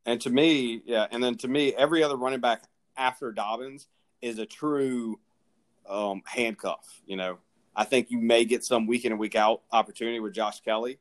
and to me, yeah, and then to me, every other running back after Dobbins is a true um, handcuff. You know, I think you may get some week in and week out opportunity with Josh Kelley,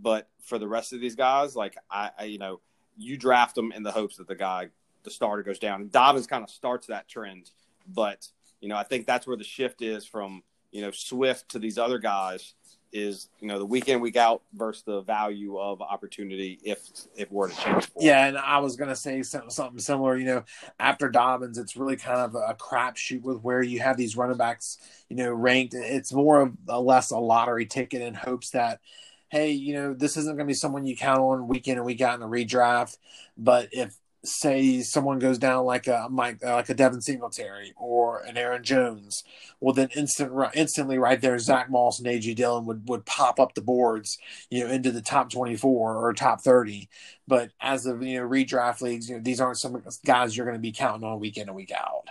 but for the rest of these guys, like I, I you know, you draft them in the hopes that the guy, the starter goes down. And Dobbins kind of starts that trend, but you know, I think that's where the shift is from you know Swift to these other guys is you know the week in week out versus the value of opportunity if if we're to change. Yeah, and I was gonna say something similar. You know, after Dobbins, it's really kind of a crapshoot with where you have these running backs, you know, ranked. It's more of a less a lottery ticket in hopes that. Hey, you know, this isn't going to be someone you count on week in and week out in the redraft. But if say someone goes down like a Mike, uh, like a Devin Singletary or an Aaron Jones, well then instant instantly right there, Zach Moss and AJ Dillon would would pop up the boards, you know, into the top twenty four or top thirty. But as of you know redraft leagues, you know these aren't some guys you're going to be counting on week in and week out.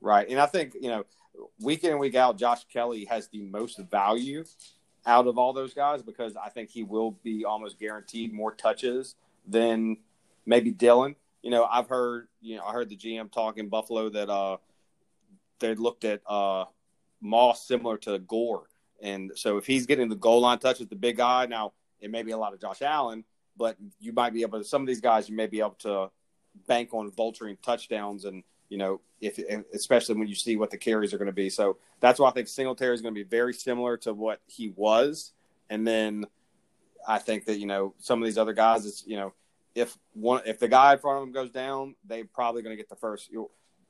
Right, and I think you know week in and week out, Josh Kelley has the most value out of all those guys because I think he will be almost guaranteed more touches than maybe Dillon. You know, I've heard you know I heard the GM talk in Buffalo that uh they looked at uh Moss similar to Gore, and so if he's getting the goal line touches, the big guy now it may be a lot of Josh Allen, but you might be able to some of these guys you may be able to bank on vulturing touchdowns and you know if especially when you see what the carries are going to be. So that's why I think Singletary is going to be very similar to what he was, and then I think that you know some of these other guys, it's you know if one if the guy in front of them goes down, they're probably going to get the first.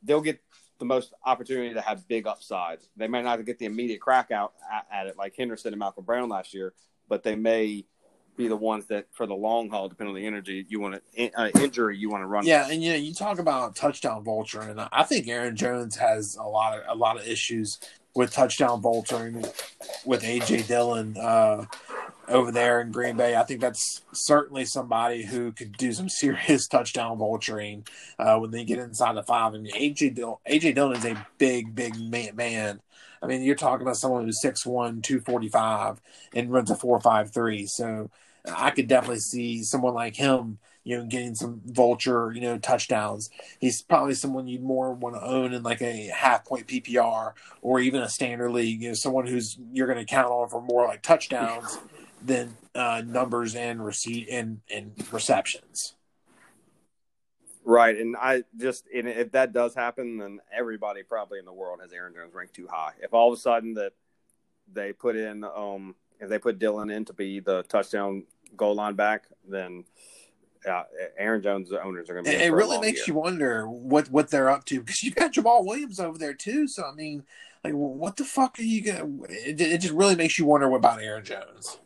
They'll get the most opportunity to have big upsides. They may not get the immediate crack out at, it like Henderson and Malcolm Brown last year, but they may be the ones that for the long haul, depending on the energy you want to uh, injury you want to run. Yeah, and you know you talk about touchdown vulture, and I think Aaron Jones has a lot of a lot of issues with touchdown vulturing with AJ Dillon. Uh, over there in Green Bay. I think that's certainly somebody who could do some serious touchdown vulturing uh, when they get inside the five. I mean, AJ Dillon, AJ Dillon is a big, big man. I mean, you're talking about someone who's 6'1", 245 and runs a four five three. So I could definitely see someone like him you know, getting some vulture, you know, touchdowns. He's probably someone you'd more want to own in like a half point PPR or even a standard league. You know, someone who's you're going to count on for more like touchdowns than uh, numbers and receipt and and receptions. Right, and I just and if that does happen, then everybody probably in the world has Aaron Jones ranked too high. If all of a sudden that they put in, um, if they put Dillon in to be the touchdown goal line back, then uh, Aaron Jones owners are going to be. It, it really makes year. you wonder what what they're up to because you've got Jamaal Williams over there too. So I mean, like, what the fuck are you going? to it, it just really makes you wonder about Aaron Jones.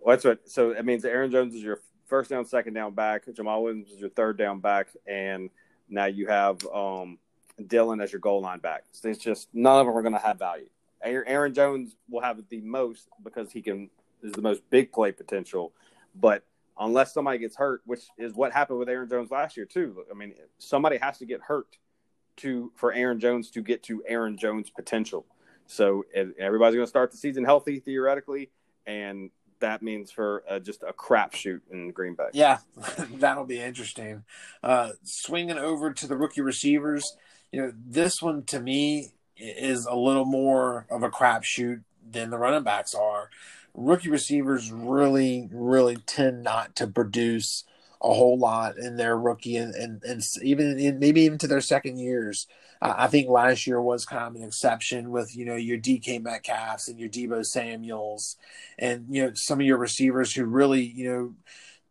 Well, that's what. So it means Aaron Jones is your first down, second down back. Jamaal Williams is your third down back, and now you have um, Dillon as your goal line back. So it's just none of them are going to have value. Aaron Jones will have the most because he can is the most big play potential, but unless somebody gets hurt, which is what happened with Aaron Jones last year too. I mean, somebody has to get hurt to for Aaron Jones to get to Aaron Jones potential. So everybody's going to start the season healthy theoretically, and that means for uh, just a crapshoot in Green Bay. Yeah, that'll be interesting. Uh, swinging over to the rookie receivers, you know, this one to me is a little more of a crapshoot than the running backs are. Rookie receivers really, really tend not to produce a whole lot in their rookie and, and, and even in, maybe even to their second years. Uh, I think last year was kind of an exception with, you know, your DK Metcalfs and your Deebo Samuels and, you know, some of your receivers who really, you know,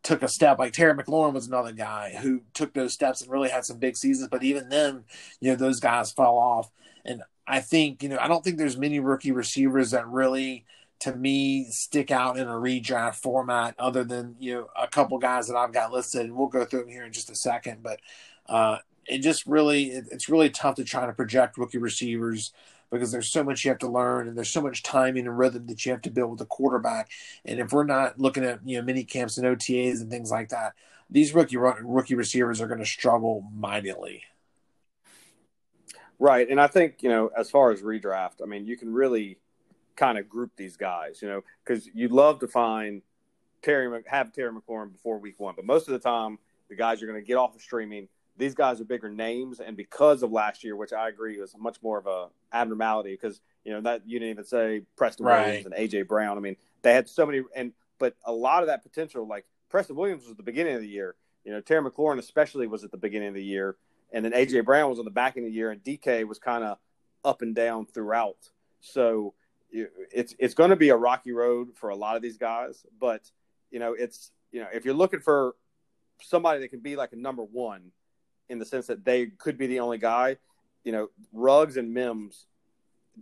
took a step. Like Terry McLaurin was another guy who took those steps and really had some big seasons. But even then, you know, those guys fell off. And I think, you know, I don't think there's many rookie receivers that really – to me stick out in a redraft format other than you know a couple guys that I've got listed and we'll go through them here in just a second but uh, it just really it, it's really tough to try to project rookie receivers because there's so much you have to learn and there's so much timing and rhythm that you have to build with a quarterback and if we're not looking at you know mini camps and OTAs and things like that these rookie rookie receivers are going to struggle mightily. Right and I think you know as far as redraft I mean you can really kind of group these guys, you know, because you'd love to find Terry have Terry McLaurin before week one, but most of the time the guys you're going to get off of streaming. These guys are bigger names, and because of last year, which I agree was much more of a abnormality, because you know that you didn't even say Preston right. Williams and AJ Brown. I mean, they had so many, and but a lot of that potential, like Preston Williams was at the beginning of the year. You know, Terry McLaurin especially was at the beginning of the year, and then AJ Brown was on the back end of the year, and DK was kind of up and down throughout. So it's it's going to be a rocky road for a lot of these guys. But you know, it's you know, if you're looking for somebody that can be like a number one in the sense that they could be the only guy, you know, Ruggs and Mims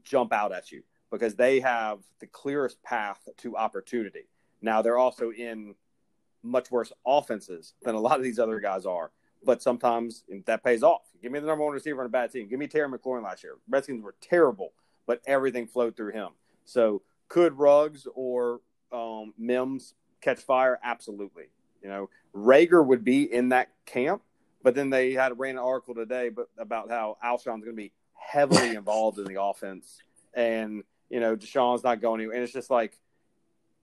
jump out at you because they have the clearest path to opportunity. Now they're also in much worse offenses than a lot of these other guys are, but sometimes that pays off. Give me the number one receiver on a bad team. Give me Terry McLaurin last year. Redskins were terrible but everything flowed through him. So could Ruggs or um, Mims catch fire? Absolutely. You know, Reagor would be in that camp, but then they had ran an article today but about how Alshon's going to be heavily involved in the offense, and you know DeSean's not going anywhere, and it's just like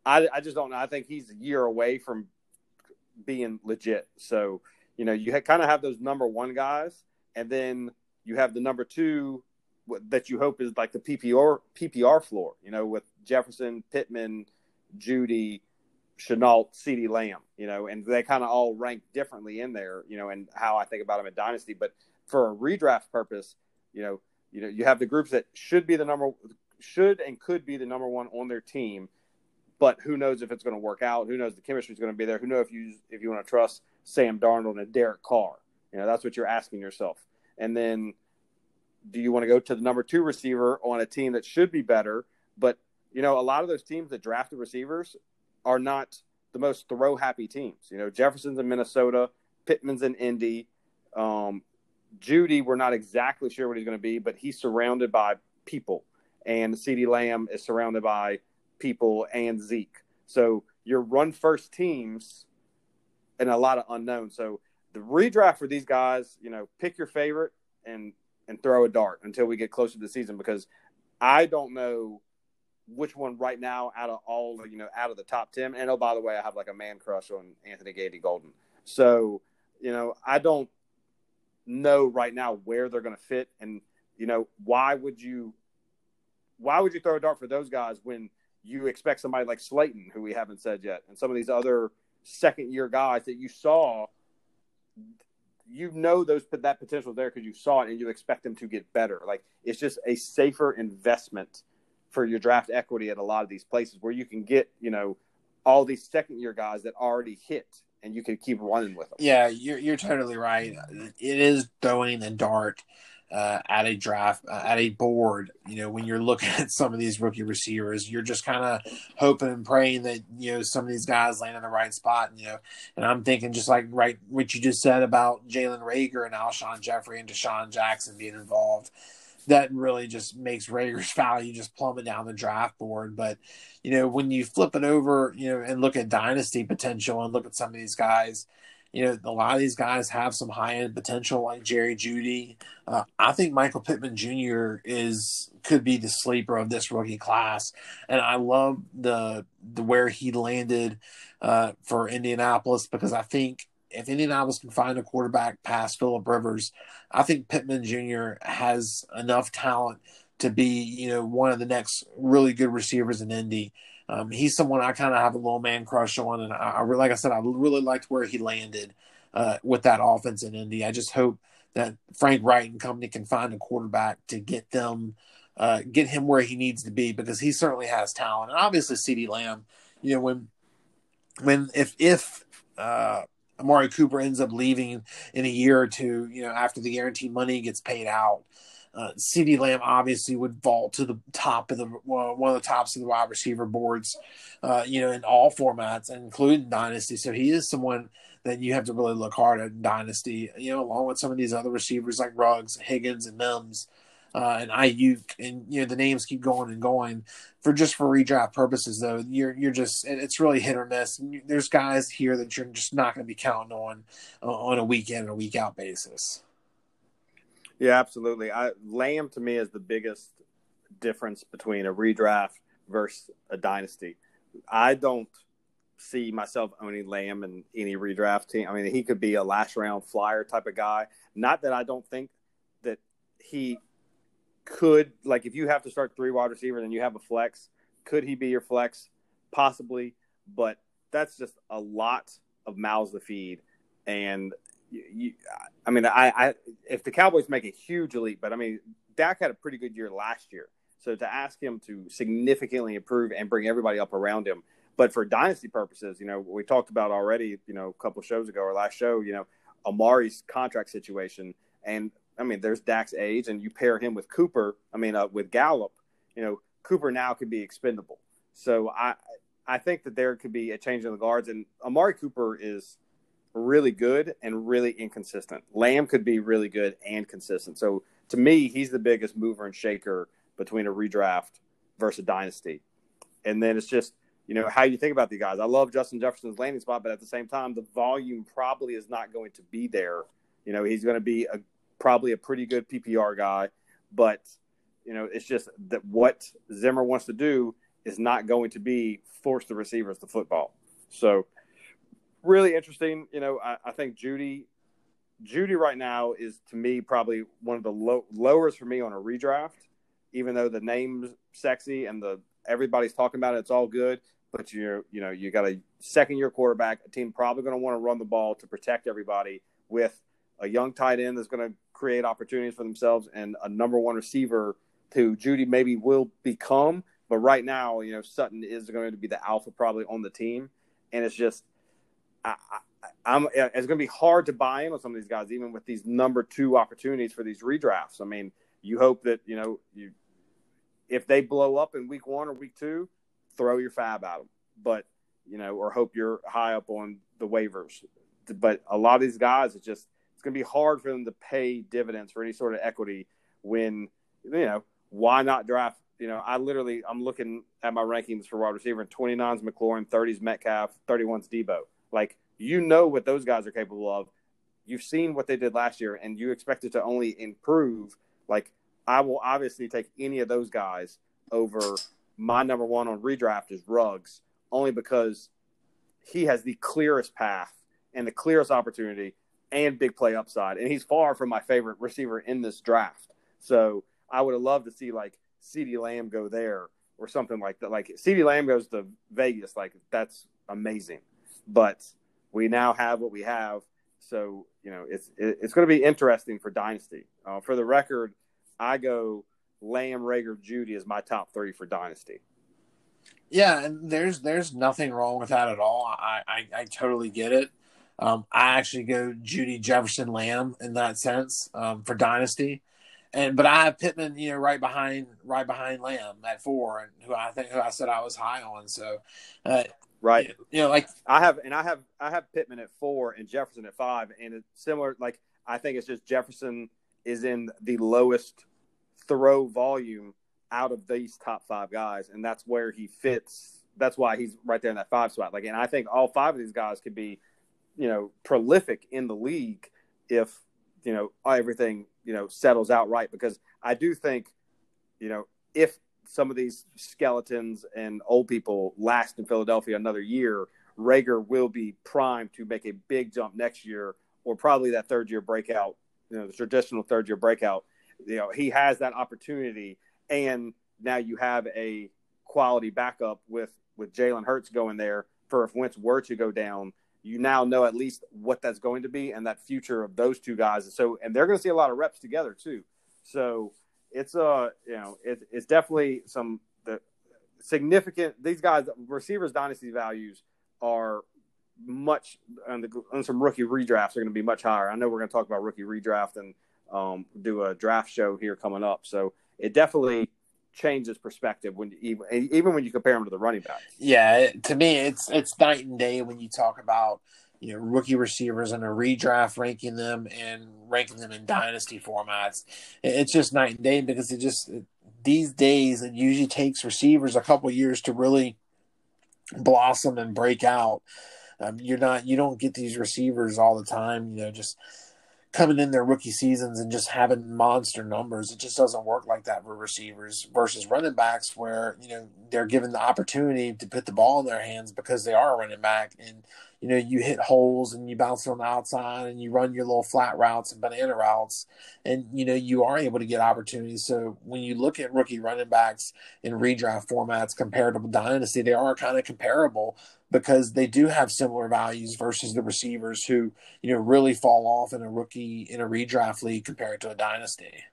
I, I just don't know. I think he's a year away from being legit. So you know you kind of have those number one guys, and then you have the number two that you hope is like the PPR PPR floor, you know, with Jefferson, Pittman, Jeudy, Shenault, CeeDee Lamb, you know, and they kind of all rank differently in there, you know, and how I think about them in Dynasty. But for a redraft purpose, you know, you know, you have the groups that should be the number should and could be the number one on their team, but who knows if it's going to work out? Who knows the chemistry is going to be there? Who knows if you if you want to trust Sam Darnold and Derek Carr? You know, that's what you're asking yourself. And then do you want to go to the number two receiver on a team that should be better? But you know, a lot of those teams that drafted receivers are not the most throw happy teams. You know, Jefferson's in Minnesota, Pittman's in Indy, um, Jeudy. We're not exactly sure what he's going to be, but he's surrounded by people, and CeeDee Lamb is surrounded by people and Zeke. So your run first teams and a lot of unknowns. So the redraft for these guys, you know, pick your favorite and and throw a dart until we get closer to the season because I don't know which one right now out of all you know out of the top ten. And oh, by the way, I have like a man crush on Anthony Gandy Golden, So, you know, I don't know right now where they're going to fit, and you know, why would you, why would you throw a dart for those guys when you expect somebody like Slayton, who we haven't said yet, and some of these other second year guys that you saw, you know those that potential there because you saw it and you expect them to get better. Like it's just a safer investment for your draft equity at a lot of these places where you can get you know all these second year guys that already hit and you can keep running with them. Yeah, you're you're totally right. It is throwing the dart uh, at a draft uh, at a board. You know, when you're looking at some of these rookie receivers, you're just kind of hoping and praying that you know some of these guys land in the right spot. And, you know, and I'm thinking just like right what you just said about Jalen Reagor and Alshon Jeffery and DeSean Jackson being involved that really just makes Reagor's value just plummet down the draft board. But you know, when you flip it over, you know, and look at dynasty potential and look at some of these guys, you know, a lot of these guys have some high end potential, like Jerry Jeudy. Uh, I think Michael Pittman Jr. is could be the sleeper of this rookie class, and I love the the where he landed uh, for Indianapolis because I think if Indianapolis can find a quarterback past Philip Rivers, I think Pittman Jr. has enough talent to be, you know, one of the next really good receivers in Indy. Um, he's someone I kind of have a little man crush on, and I, I like I said, I really liked where he landed uh, with that offense in Indy. I just hope that Frank Reich and company can find a quarterback to get them, uh, get him where he needs to be because he certainly has talent, and obviously CeeDee Lamb. You know, when when if if uh, Amari Cooper ends up leaving in a year or two, you know, after the guaranteed money gets paid out. Uh, CeeDee Lamb obviously would vault to the top of the one of the tops of the wide receiver boards, uh, you know, in all formats, including Dynasty. So he is someone that you have to really look hard at in Dynasty, you know, along with some of these other receivers like Ruggs, Higgins, and Mims uh, and Aiyuk, and you know the names keep going and going. For just for redraft purposes, though, you're you're just it's really hit or miss. There's guys here that you're just not going to be counting on uh, on a week in and a week out basis. Yeah, absolutely. I, Lamb to me is the biggest difference between a redraft versus a dynasty. I don't see myself owning Lamb in any redraft team. I mean, he could be a last round flyer type of guy. Not that I don't think that he could like if you have to start three wide receivers and you have a flex, could he be your flex? Possibly, but that's just a lot of mouths to feed. And you, I mean, I, I if the Cowboys make a huge leap, but I mean, Dak had a pretty good year last year. So to ask him to significantly improve and bring everybody up around him, but for dynasty purposes, you know, we talked about already, you know, a couple shows ago or last show, you know, Amari's contract situation, and I mean, there's Dak's age, and you pair him with Cooper. I mean, uh, with Gallup, you know, Cooper now could be expendable. So I I think that there could be a change in the guards, and Amari Cooper is really good and really inconsistent. Lamb could be really good and consistent. So to me, he's the biggest mover and shaker between a redraft versus a dynasty. And then it's just you know how you think about the guys. I love Justin Jefferson's landing spot, but at the same time, the volume probably is not going to be there. You know, he's going to be a probably a pretty good PPR guy, but you know, it's just that what Zimmer wants to do is not going to be force the receivers to football. So really interesting. You know, I, I think Jeudy, Jeudy right now is to me probably one of the low, lowers for me on a redraft, even though the name's sexy and the everybody's talking about it, it's all good. But you you know you got a second year quarterback, a team probably going to want to run the ball to protect everybody with a young tight end that's going to create opportunities for themselves and a number one receiver who Jeudy maybe will become. But right now, you know, Sutton is going to be the alpha probably on the team. And it's just, I, am it's going to be hard to buy in with some of these guys, even with these number two opportunities for these redrafts. I mean, you hope that, you know, you, if they blow up in week one or week two, throw your FAAB at them. But, you know, or hope you're high up on the waivers. But a lot of these guys, it's just, it's going to be hard for them to pay dividends for any sort of equity when, you know, why not draft? You know, I literally, I'm looking at my rankings for wide receiver, and 29's McLaurin, 30's Metcalf, 31's Deebo. Like, you know what those guys are capable of. You've seen what they did last year, and you expect it to only improve. Like, I will obviously take any of those guys over my number one on redraft is Ruggs, only because he has the clearest path and the clearest opportunity and big play upside. And he's far from my favorite receiver in this draft. So I would have loved to see like CeeDee Lamb go there or something like that. Like CeeDee Lamb goes to Vegas, like that's amazing. But we now have what we have. So, you know, it's it's going to be interesting for Dynasty. Uh, for the record, I go Lamb, Reagor, Jeudy is my top three for Dynasty. Yeah, and there's there's nothing wrong with that at all. I I, I totally get it. Um, I actually go Jeudy Jefferson Lamb in that sense um, for dynasty, and but I have Pittman, you know, right behind right behind Lamb at four, and who I think who I said I was high on. So, uh, right, you know, like I have and I have I have Pittman at four and Jefferson at five, and it's similar. Like I think it's just Jefferson is in the lowest throw volume out of these top five guys, and that's where he fits. That's why he's right there in that five spot. Like, and I think all five of these guys could be you know prolific in the league if you know everything you know settles out right because I do think you know if some of these skeletons and old people last in Philadelphia another year, Reagor will be primed to make a big jump next year or probably that third year breakout, you know, the traditional third year breakout. You know, he has that opportunity and now you have a quality backup with with Jalen Hurts going there for if Wentz were to go down you now know at least what that's going to be and that future of those two guys. So, and they're going to see a lot of reps together too. So it's a, uh, you know, it, it's definitely some the significant. These guys, receivers dynasty values are much on, the, on some rookie redrafts are going to be much higher. I know we're going to talk about rookie redraft and um, do a draft show here coming up. So it definitely changes perspective when even even when you compare them to the running backs. Yeah, to me, it's it's night and day when you talk about you know rookie receivers and a redraft, ranking them and ranking them in dynasty formats. It's just night and day because it just these days it usually takes receivers a couple years to really blossom and break out. Um, you're not you don't get these receivers all the time. You know, just coming in their rookie seasons and just having monster numbers. It just doesn't work like that for receivers versus running backs, where you know they're given the opportunity to put the ball in their hands because they are running back, and you know you hit holes and you bounce on the outside and you run your little flat routes and banana routes, and you know you are able to get opportunities. So when you look at rookie running backs in redraft formats compared to dynasty, they are kind of comparable because they do have similar values versus the receivers who you know really fall off in a rookie in a redraft league compared to a dynasty.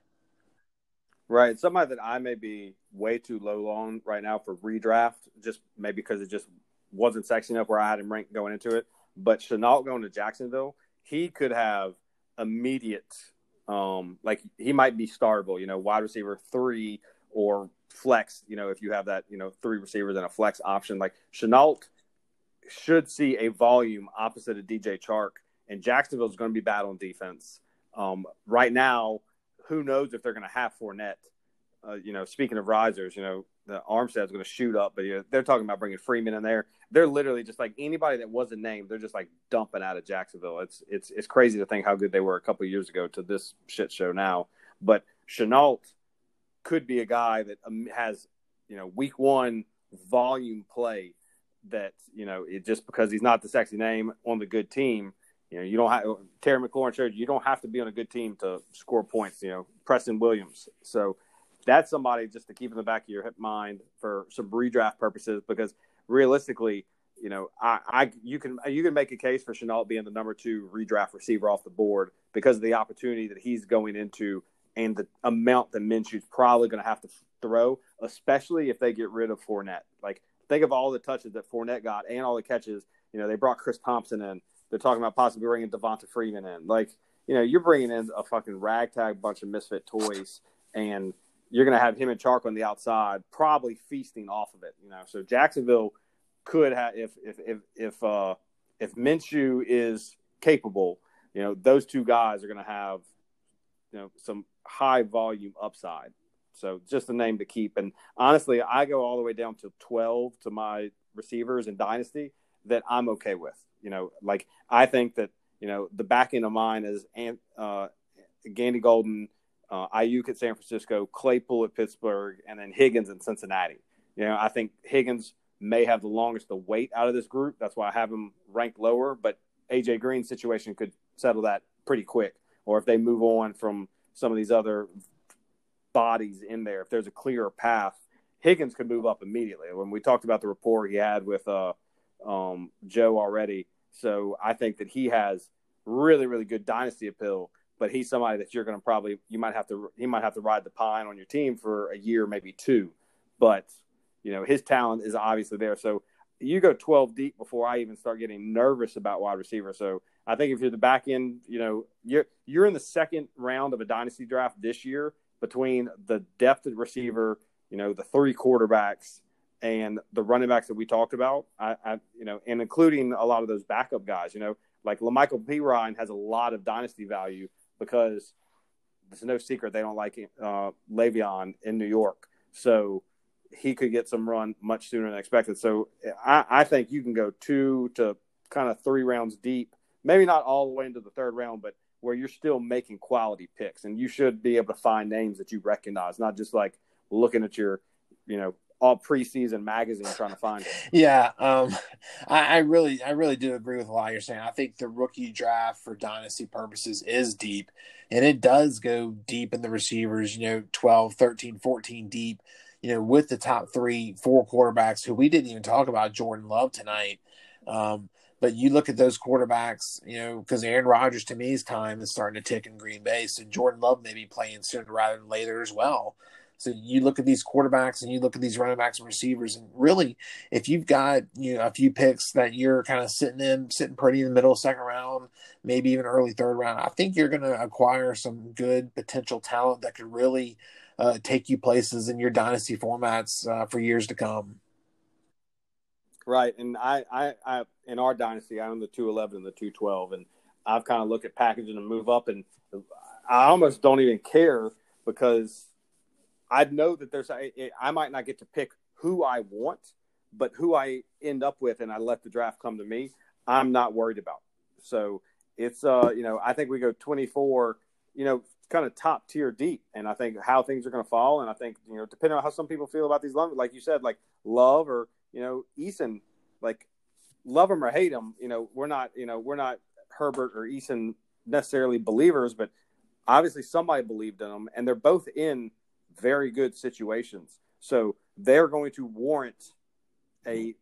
Right, somebody that I may be way too low on right now for redraft, just maybe because it just wasn't sexy enough where I had him ranked going into it. But Shenault going to Jacksonville, he could have immediate, um, like he might be startable, you know, wide receiver three or flex, you know, if you have that, you know, three receivers and a flex option. Like Shenault should see a volume opposite of DJ Chark, and Jacksonville is going to be battling defense. Um, right now, who knows if they're going to have Fournette? Uh, you know, speaking of risers, you know, the Armstead's going to shoot up, but you know, they're talking about bringing Freeman in there. They're literally just like anybody that wasn't named, they're just like dumping out of Jacksonville. It's it's it's crazy to think how good they were a couple years ago to this shit show now. But Shenault could be a guy that um, has, you know, week one volume play that you know it just because he's not the sexy name on the good team. You know, you don't have Terry McLaurin showed you don't have to be on a good team to score points. You know, Preston Williams. So that's somebody just to keep in the back of your mind for some redraft purposes because realistically, you know, I, I you can you can make a case for Shenault being the number two redraft receiver off the board because of the opportunity that he's going into and the amount that Minshew's probably going to have to throw, especially if they get rid of Fournette. Like think of all the touches that Fournette got and all the catches. You know, they brought Chris Thompson in. They're talking about possibly bringing Devonta Freeman in. Like, you know, you're bringing in a fucking ragtag bunch of misfit toys, and you're going to have him and Chark on the outside, probably feasting off of it. You know, so Jacksonville could have if if if if uh, if Minshew is capable, you know, those two guys are going to have you know some high volume upside. So just a name to keep. And honestly, I go all the way down to 12 to my receivers in Dynasty that I'm okay with. You know, like I think that, you know, the back end of mine is uh, Gandy Golden, uh, at San Francisco, Claypool at Pittsburgh, and then Higgins in Cincinnati. You know, I think Higgins may have the longest to wait out of this group. That's why I have him ranked lower. But AJ Green's situation could settle that pretty quick, or if they move on from some of these other bodies in there, if there's a clearer path, Higgins could move up immediately. When we talked about the rapport he had with uh, um, Joe already, so I think that he has really, really good dynasty appeal. But he's somebody that you're going to probably you might have to he might have to ride the pine on your team for a year, maybe two. But you know his talent is obviously there. So you go 12 deep before I even start getting nervous about wide receiver. So I think if you're the back end, you know, you're you're in the second round of a dynasty draft this year between the depth at receiver, you know, the three quarterbacks and the running backs that we talked about. I, I you know, and including a lot of those backup guys, you know, like La'Mical Perine has a lot of dynasty value because it's no secret they don't like uh, Le'Veon in New York. So he could get some run much sooner than expected. So I, I think you can go two to kind of three rounds deep, maybe not all the way into the third round, but where you're still making quality picks, and you should be able to find names that you recognize, not just like looking at your, you know, all preseason magazine trying to find it. Yeah, um, I, I, really, I really do agree with a lot you're saying. I think the rookie draft for dynasty purposes is deep, and it does go deep in the receivers. You know, 12, 13, 14 deep you know, with the top three, four quarterbacks who we didn't even talk about Jordan Love tonight. Um, but you look at those quarterbacks, you know, because Aaron Rodgers to me, me's time is starting to tick in Green Bay. So Jordan Love may be playing sooner rather than later as well. So you look at these quarterbacks and you look at these running backs and receivers, and really, if you've got you know a few picks that you're kind of sitting in, sitting pretty in the middle second round, maybe even early third round, I think you're going to acquire some good potential talent that could really uh, take you places in your dynasty formats uh, for years to come. Right, and I, I, I, in our dynasty, I own the two eleven and the two twelve, and I've kind of looked at packaging and move up, and I almost don't even care because I know that there's I, I might not get to pick who I want, but who I end up with, and I let the draft come to me. I'm not worried about. So it's uh, you know, I think we go 24. You know, kind of top tier deep. And I think how things are going to fall. And I think, you know, depending on how some people feel about these, like you said, like Love or, you know, Eason, like love him or hate him, you know, we're not, you know, we're not Herbert or Eason necessarily believers, but obviously somebody believed in them and they're both in very good situations. So they're going to warrant a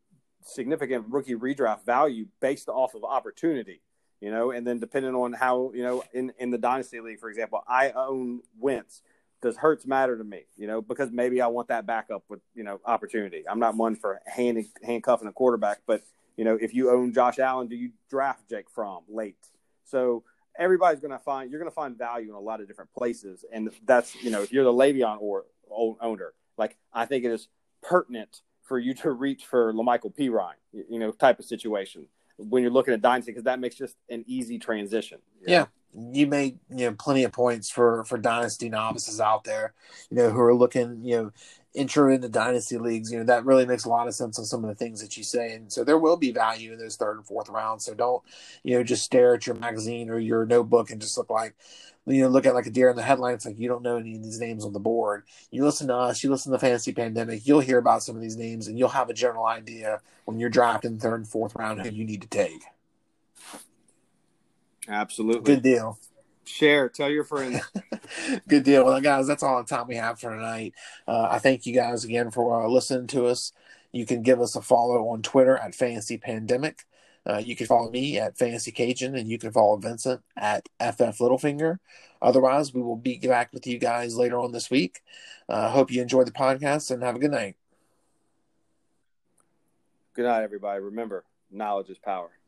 significant rookie redraft value based off of opportunity you know, and then depending on how, you know, in, in the dynasty league, for example, I own Wentz. Does Hurts matter to me? You know, because maybe I want that backup with, you know, opportunity. I'm not one for hand, handcuffing a quarterback, but, you know, if you own Josh Allen, do you draft Jake Fromm late? So everybody's going to find, you're going to find value in a lot of different places. And that's, you know, if you're the Le'Veon or owner, like I think it is pertinent for you to reach for La'Mical Perine, you know, type of situation when you're looking at dynasty because that makes just an easy transition. Yeah. You made you know plenty of points for for dynasty novices out there, you know, who are looking, you know, intro into dynasty leagues. You know, that really makes a lot of sense on some of the things that you say. And so there will be value in those third and fourth rounds. So don't, you know, just stare at your magazine or your notebook and just look like, you know, look at like a deer in the headlights, like you don't know any of these names on the board. You listen to us, you listen to the Fantasy Pandemic, you'll hear about some of these names and you'll have a general idea when you're drafting third and fourth round who you need to take. Absolutely. Good deal. Share, tell your friends. Good deal. Well, guys, that's all the time we have for tonight. Uh, I thank you guys again for uh, listening to us. You can give us a follow on Twitter at Fantasy Pandemic. Uh, you can follow me at Fantasy Cajun, and you can follow Vincent at FF Littlefinger. Otherwise, we will be back with you guys later on this week. Uh, hope you enjoy the podcast and have a good night. Good night, everybody. Remember, knowledge is power.